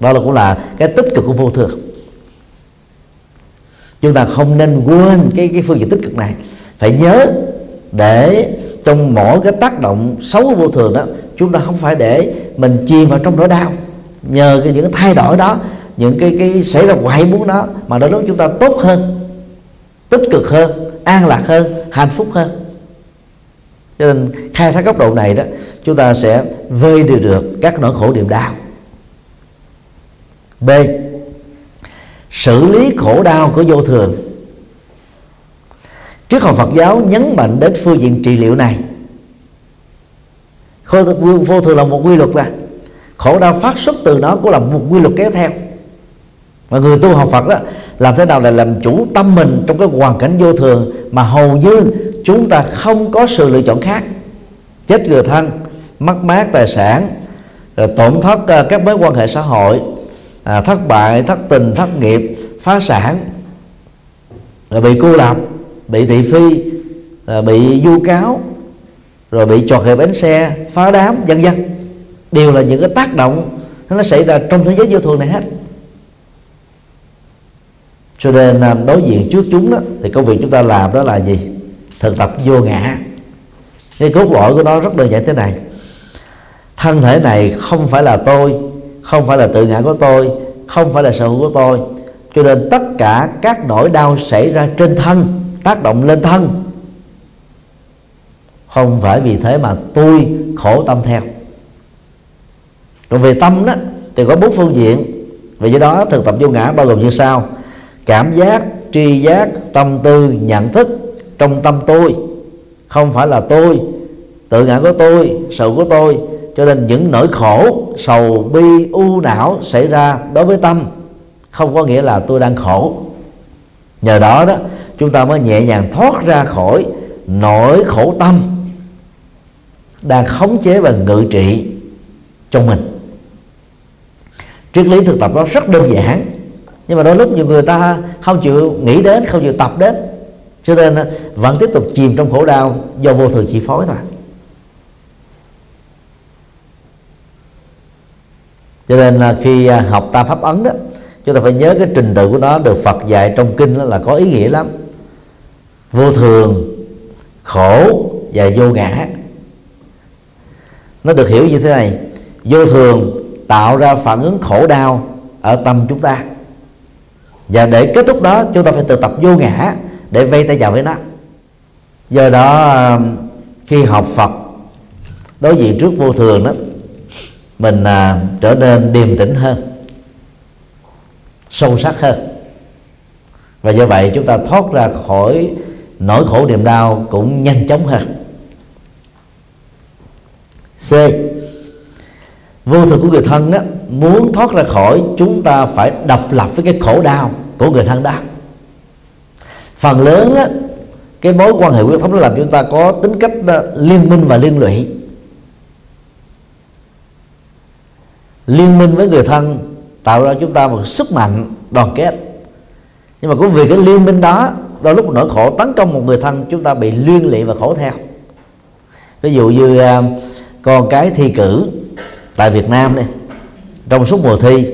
A: Đó là cũng là cái tích cực của vô thường. Chúng ta không nên quên cái cái phương diện tích cực này. Phải nhớ để trong mỗi cái tác động xấu của vô thường đó, chúng ta không phải để mình chìm vào trong nỗi đau. Nhờ cái những thay đổi đó, những cái cái xảy ra ngoại muốn đó, mà đôi lúc chúng ta tốt hơn, tích cực hơn, an lạc hơn, hạnh phúc hơn cho nên khai thác góc độ này đó, chúng ta sẽ vơi đi được các nỗi khổ niềm đau. B. Xử lý khổ đau của vô thường. Trước học Phật giáo nhấn mạnh đến phương diện trị liệu này vô thường là một quy luật mà. Khổ đau phát xuất từ nó cũng là một quy luật kéo theo. Mà người tu học Phật đó, làm thế nào để làm chủ tâm mình trong cái hoàn cảnh vô thường mà hầu như chúng ta không có sự lựa chọn khác. Chết người thân mất mát tài sản rồi tổn thất à, các mối quan hệ xã hội à, thất bại thất tình thất nghiệp phá sản rồi bị cô lập bị thị phi rồi bị du cáo rồi bị trọt hệ bánh xe phá đám vân vân. Đều là những cái tác động nó xảy ra trong thế giới vô thường này hết. Cho nên à, đối diện trước chúng đó thì công việc chúng ta làm đó là gì? Thực tập vô ngã. Cái cốt lõi của nó rất đơn giản thế này. Thân thể này không phải là tôi, không phải là tự ngã của tôi, không phải là sở hữu của tôi. Cho nên tất cả các nỗi đau xảy ra trên thân, tác động lên thân. Không phải vì thế mà tôi khổ tâm theo. Còn về tâm đó, thì có bốn phương diện. Vì do đó, thực tập vô ngã bao gồm như sau. Cảm giác, tri giác, tâm tư, nhận thức trong tâm tôi. Không phải là tôi, tự ngã của tôi sự của tôi. Cho nên những nỗi khổ, sầu, bi, u não xảy ra đối với tâm, không có nghĩa là tôi đang khổ. Nhờ đó đó, chúng ta mới nhẹ nhàng thoát ra khỏi nỗi khổ tâm đang khống chế và ngự trị trong mình. Triết lý thực tập đó rất đơn giản, nhưng mà đôi lúc nhiều người ta không chịu nghĩ đến, không chịu tập đến cho nên vẫn tiếp tục chìm trong khổ đau do vô thường chi phối thôi. Cho nên à, khi à, học tam pháp ấn đó, chúng ta phải nhớ cái trình tự của nó, được Phật dạy trong kinh đó là có ý nghĩa lắm. Vô thường, khổ và vô ngã. Nó được hiểu như thế này, vô thường tạo ra phản ứng khổ đau ở tâm chúng ta. Và để kết thúc đó, chúng ta phải tự tập vô ngã để vay tay vào với nó. Do đó um, khi học Phật đối diện trước vô thường đó mình à, trở nên điềm tĩnh hơn sâu sắc hơn. Và do vậy chúng ta thoát ra khỏi nỗi khổ niềm đau cũng nhanh chóng hơn. C. Vô thường của người thân đó muốn thoát ra khỏi chúng ta phải độc lập với cái khổ đau của người thân đó phần lớn á, cái mối quan hệ huyết thống nó làm chúng ta có tính cách ờ, liên minh và liên lụy. Liên minh với người thân tạo ra chúng ta một sức mạnh đoàn kết. Nhưng mà cũng vì cái liên minh đó đôi lúc nỗi khổ tấn công một người thân chúng ta bị liên lụy và khổ theo. Ví dụ như ờ, con cái thi cử tại Việt Nam này trong suốt mùa thi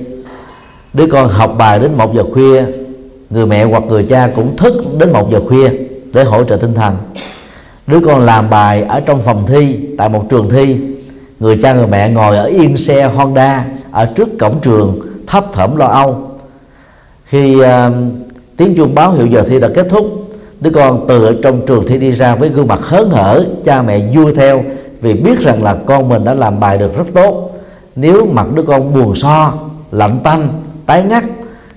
A: đứa con học bài đến một giờ khuya người mẹ hoặc người cha cũng thức đến một giờ khuya để hỗ trợ tinh thần. Đứa con làm bài ở trong phòng thi tại một trường thi. Người cha người mẹ ngồi ở yên xe Honda ở trước cổng trường thấp thỏm lo âu. Khi uh, tiếng chuông báo hiệu giờ thi đã kết thúc đứa con từ ở trong trường thi đi ra với gương mặt hớn hở cha mẹ vui theo vì biết rằng là con mình đã làm bài được rất tốt. Nếu mặt đứa con buồn so lạnh tanh tái ngắt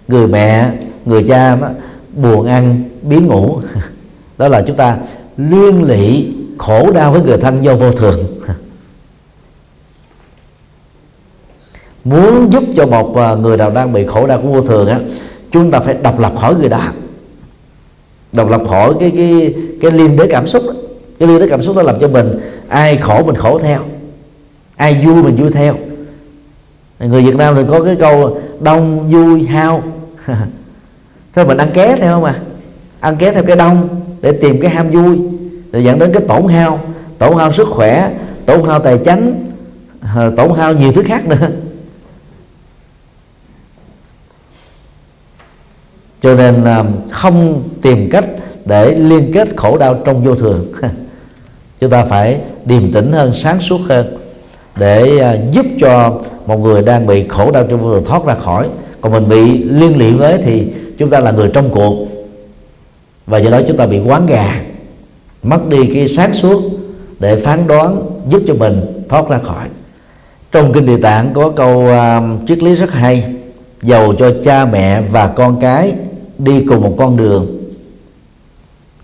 A: người mẹ người cha nó buồn ăn, biến ngủ. Đó là chúng ta liên lụy khổ đau với người thân do vô thường. Muốn giúp cho một à, người nào đang bị khổ đau của vô thường á, chúng ta phải độc lập khỏi người đó. Độc lập khỏi cái cái cái liên đới cảm xúc đó. cái liên đới cảm xúc nó làm cho mình, ai khổ mình khổ theo, ai vui mình vui theo. Người Việt Nam thì có cái câu đông vui hao. thôi mình ăn ké theo mà ăn ké theo cái đông để tìm cái ham vui, để dẫn đến cái tổn hao tổn hao sức khỏe, tổn hao tài chánh ờ, tổn hao nhiều thứ khác nữa. Cho nên ờ, không tìm cách để liên kết khổ đau trong vô thường. Chúng ta phải điềm tĩnh hơn, sáng suốt hơn để ờ, giúp cho một người đang bị khổ đau trong vô thường thoát ra khỏi. Còn mình bị liên lụy với thì chúng ta là người trong cuộc. Và do đó chúng ta bị quán gà mất đi cái sáng suốt để phán đoán giúp cho mình thoát ra khỏi. Trong kinh địa tạng có câu uh, triết lý rất hay giàu cho cha mẹ và con cái đi cùng một con đường.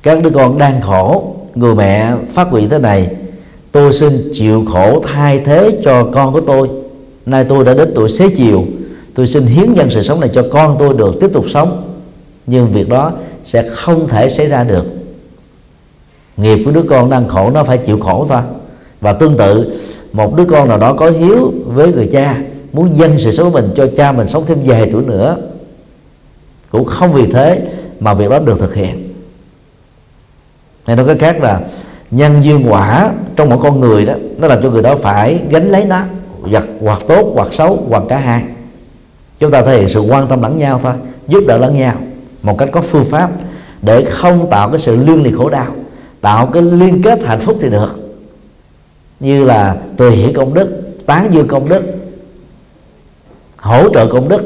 A: Các đứa con đang khổ người mẹ phát nguyện thế này tôi xin chịu khổ thay thế cho con của tôi. Nay tôi đã đến tuổi xế chiều tôi xin hiến dâng sự sống này cho con tôi được tiếp tục sống. Nhưng việc đó sẽ không thể xảy ra được. Nghiệp của đứa con đang khổ nó phải chịu khổ thôi. Và tương tự một đứa con nào đó có hiếu với người cha muốn dâng sự sống của mình cho cha mình sống thêm vài tuổi nữa cũng không vì thế mà việc đó được thực hiện. Hay nói cái khác là nhân duyên quả trong một con người đó nó làm cho người đó phải gánh lấy nó hoặc, hoặc tốt hoặc xấu hoặc cả hai chúng ta thể hiện sự quan tâm lẫn nhau thôi giúp đỡ lẫn nhau một cách có phương pháp để không tạo cái sự liên lụy khổ đau tạo cái liên kết hạnh phúc thì được. Như là tùy hỷ công đức tán dương công đức hỗ trợ công đức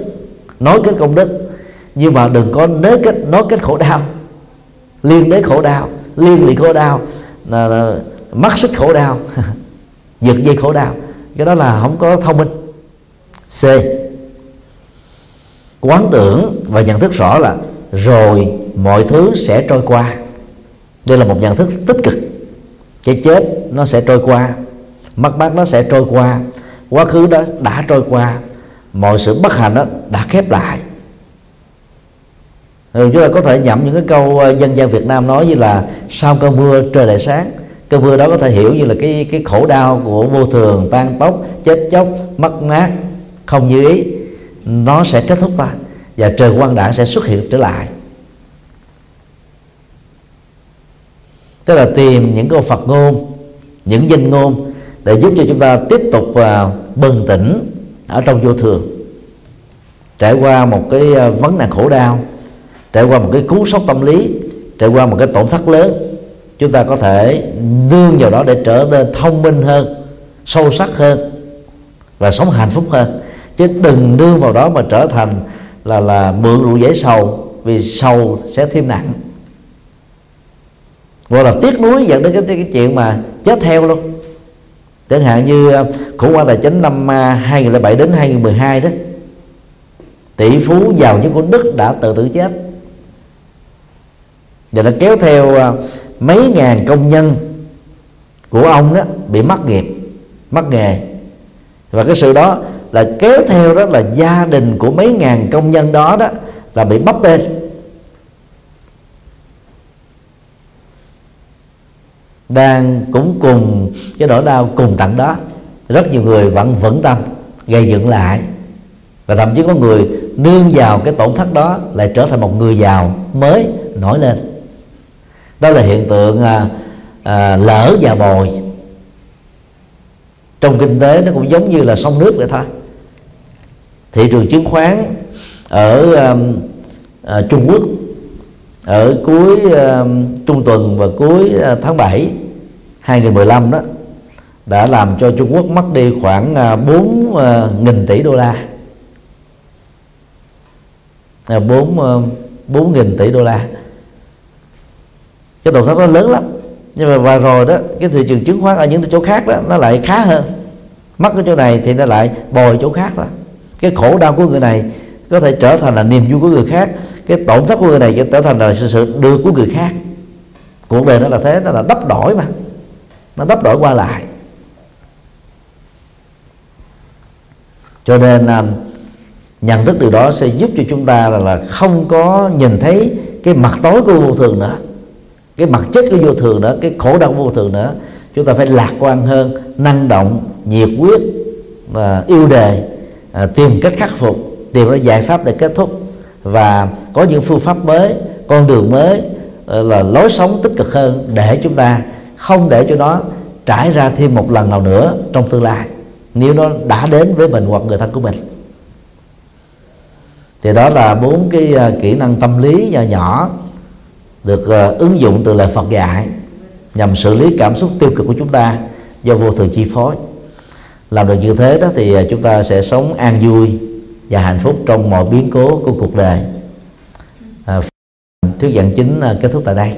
A: nói kết công đức. Nhưng mà đừng có nới kết nói kết khổ đau liên đế khổ đau liên lụy khổ đau là, là mắc xích khổ đau giật dây khổ đau. Cái đó là không có thông minh. C quán tưởng và nhận thức rõ là rồi mọi thứ sẽ trôi qua. Đây là một nhận thức tích cực. Cái chết nó sẽ trôi qua, mất mát nó sẽ trôi qua, quá khứ đó đã trôi qua, mọi sự bất hạnh đó đã khép lại. Rồi chúng ta có thể nhậm những cái câu ờ, dân gian Việt Nam nói như là sau cơn mưa trời lại sáng. Cơn mưa đó có thể hiểu như là cái cái khổ đau của vô thường, tan tóc, chết chóc, mất mát, không như ý nó sẽ kết thúc ta và trời quang đảng sẽ xuất hiện trở lại. Tức là tìm những câu Phật ngôn những danh ngôn để giúp cho chúng ta tiếp tục uh, bừng tỉnh ở trong vô thường. Trải qua một cái à, vấn nạn khổ đau trải qua một cái cú sốc tâm lý trải qua một cái tổn thất lớn chúng ta có thể nương vào đó để trở nên thông minh hơn sâu sắc hơn và sống hạnh phúc hơn chứ đừng đưa vào đó mà trở thành là là mượn rượu dễ sầu vì sầu sẽ thêm nặng. Gọi là tiếc nuối dẫn đến cái, cái chuyện mà chết theo luôn. Chẳng hạn như à, khủng hoảng tài chính năm à, 2007 đến 2012 đó tỷ phú giàu nhất của Đức đã tự tử chết. Và nó kéo theo à, mấy ngàn công nhân của ông đó bị mất nghiệp mất nghề. Và cái sự đó là kéo theo đó là gia đình của mấy ngàn công nhân đó đó là bị bấp bênh. Đang cũng cùng cái nỗi đau cùng tận đó rất nhiều người vẫn vững tâm gây dựng lại. Và thậm chí có người nương vào cái tổn thất đó lại trở thành một người giàu mới nổi lên. Đó là hiện tượng à, à, lỡ và bồi trong kinh tế nó cũng giống như là sông nước vậy thôi. Thị trường chứng khoán ở um, uh, Trung Quốc ở cuối uh, trung tuần và cuối uh, tháng 7 2015 đó đã làm cho Trung Quốc mất đi khoảng uh, 4 uh, nghìn tỷ đô la. Uh, 4 uh, 4 nghìn tỷ đô la. Cái tổn thất nó lớn lắm nhưng mà và rồi đó cái thị trường chứng khoán ở những chỗ khác đó nó lại khá hơn. Mất cái chỗ này thì nó lại bồi chỗ khác đó. Cái khổ đau của người này có thể trở thành là niềm vui của người khác. Cái tổn thất của người này trở thành là sự, sự được của người khác. Cuộc đời nó là thế nó là đắp đổi mà. Nó đắp đổi qua lại. Cho nên à, nhận thức điều đó sẽ giúp cho chúng ta là, là không có nhìn thấy cái mặt tối của vô thường nữa cái mặt chất của vô thường nữa cái khổ đau vô thường nữa chúng ta phải lạc quan hơn năng động nhiệt quyết và yêu đề à, tìm cách khắc phục tìm ra giải pháp để kết thúc. Và có những phương pháp mới con đường mới ờ, là lối sống tích cực hơn để chúng ta không để cho nó trải ra thêm một lần nào nữa trong tương lai nếu nó đã đến với mình hoặc người thân của mình. Thì đó là bốn cái à, kỹ năng tâm lý nhỏ nhỏ được uh, ứng dụng từ lời Phật dạy nhằm xử lý cảm xúc tiêu cực của chúng ta do vô thường chi phối. Làm được như thế đó thì ờ, chúng ta sẽ sống an vui và hạnh phúc trong mọi biến cố của cuộc đời. À, thuyết giảng chính kết thúc tại đây.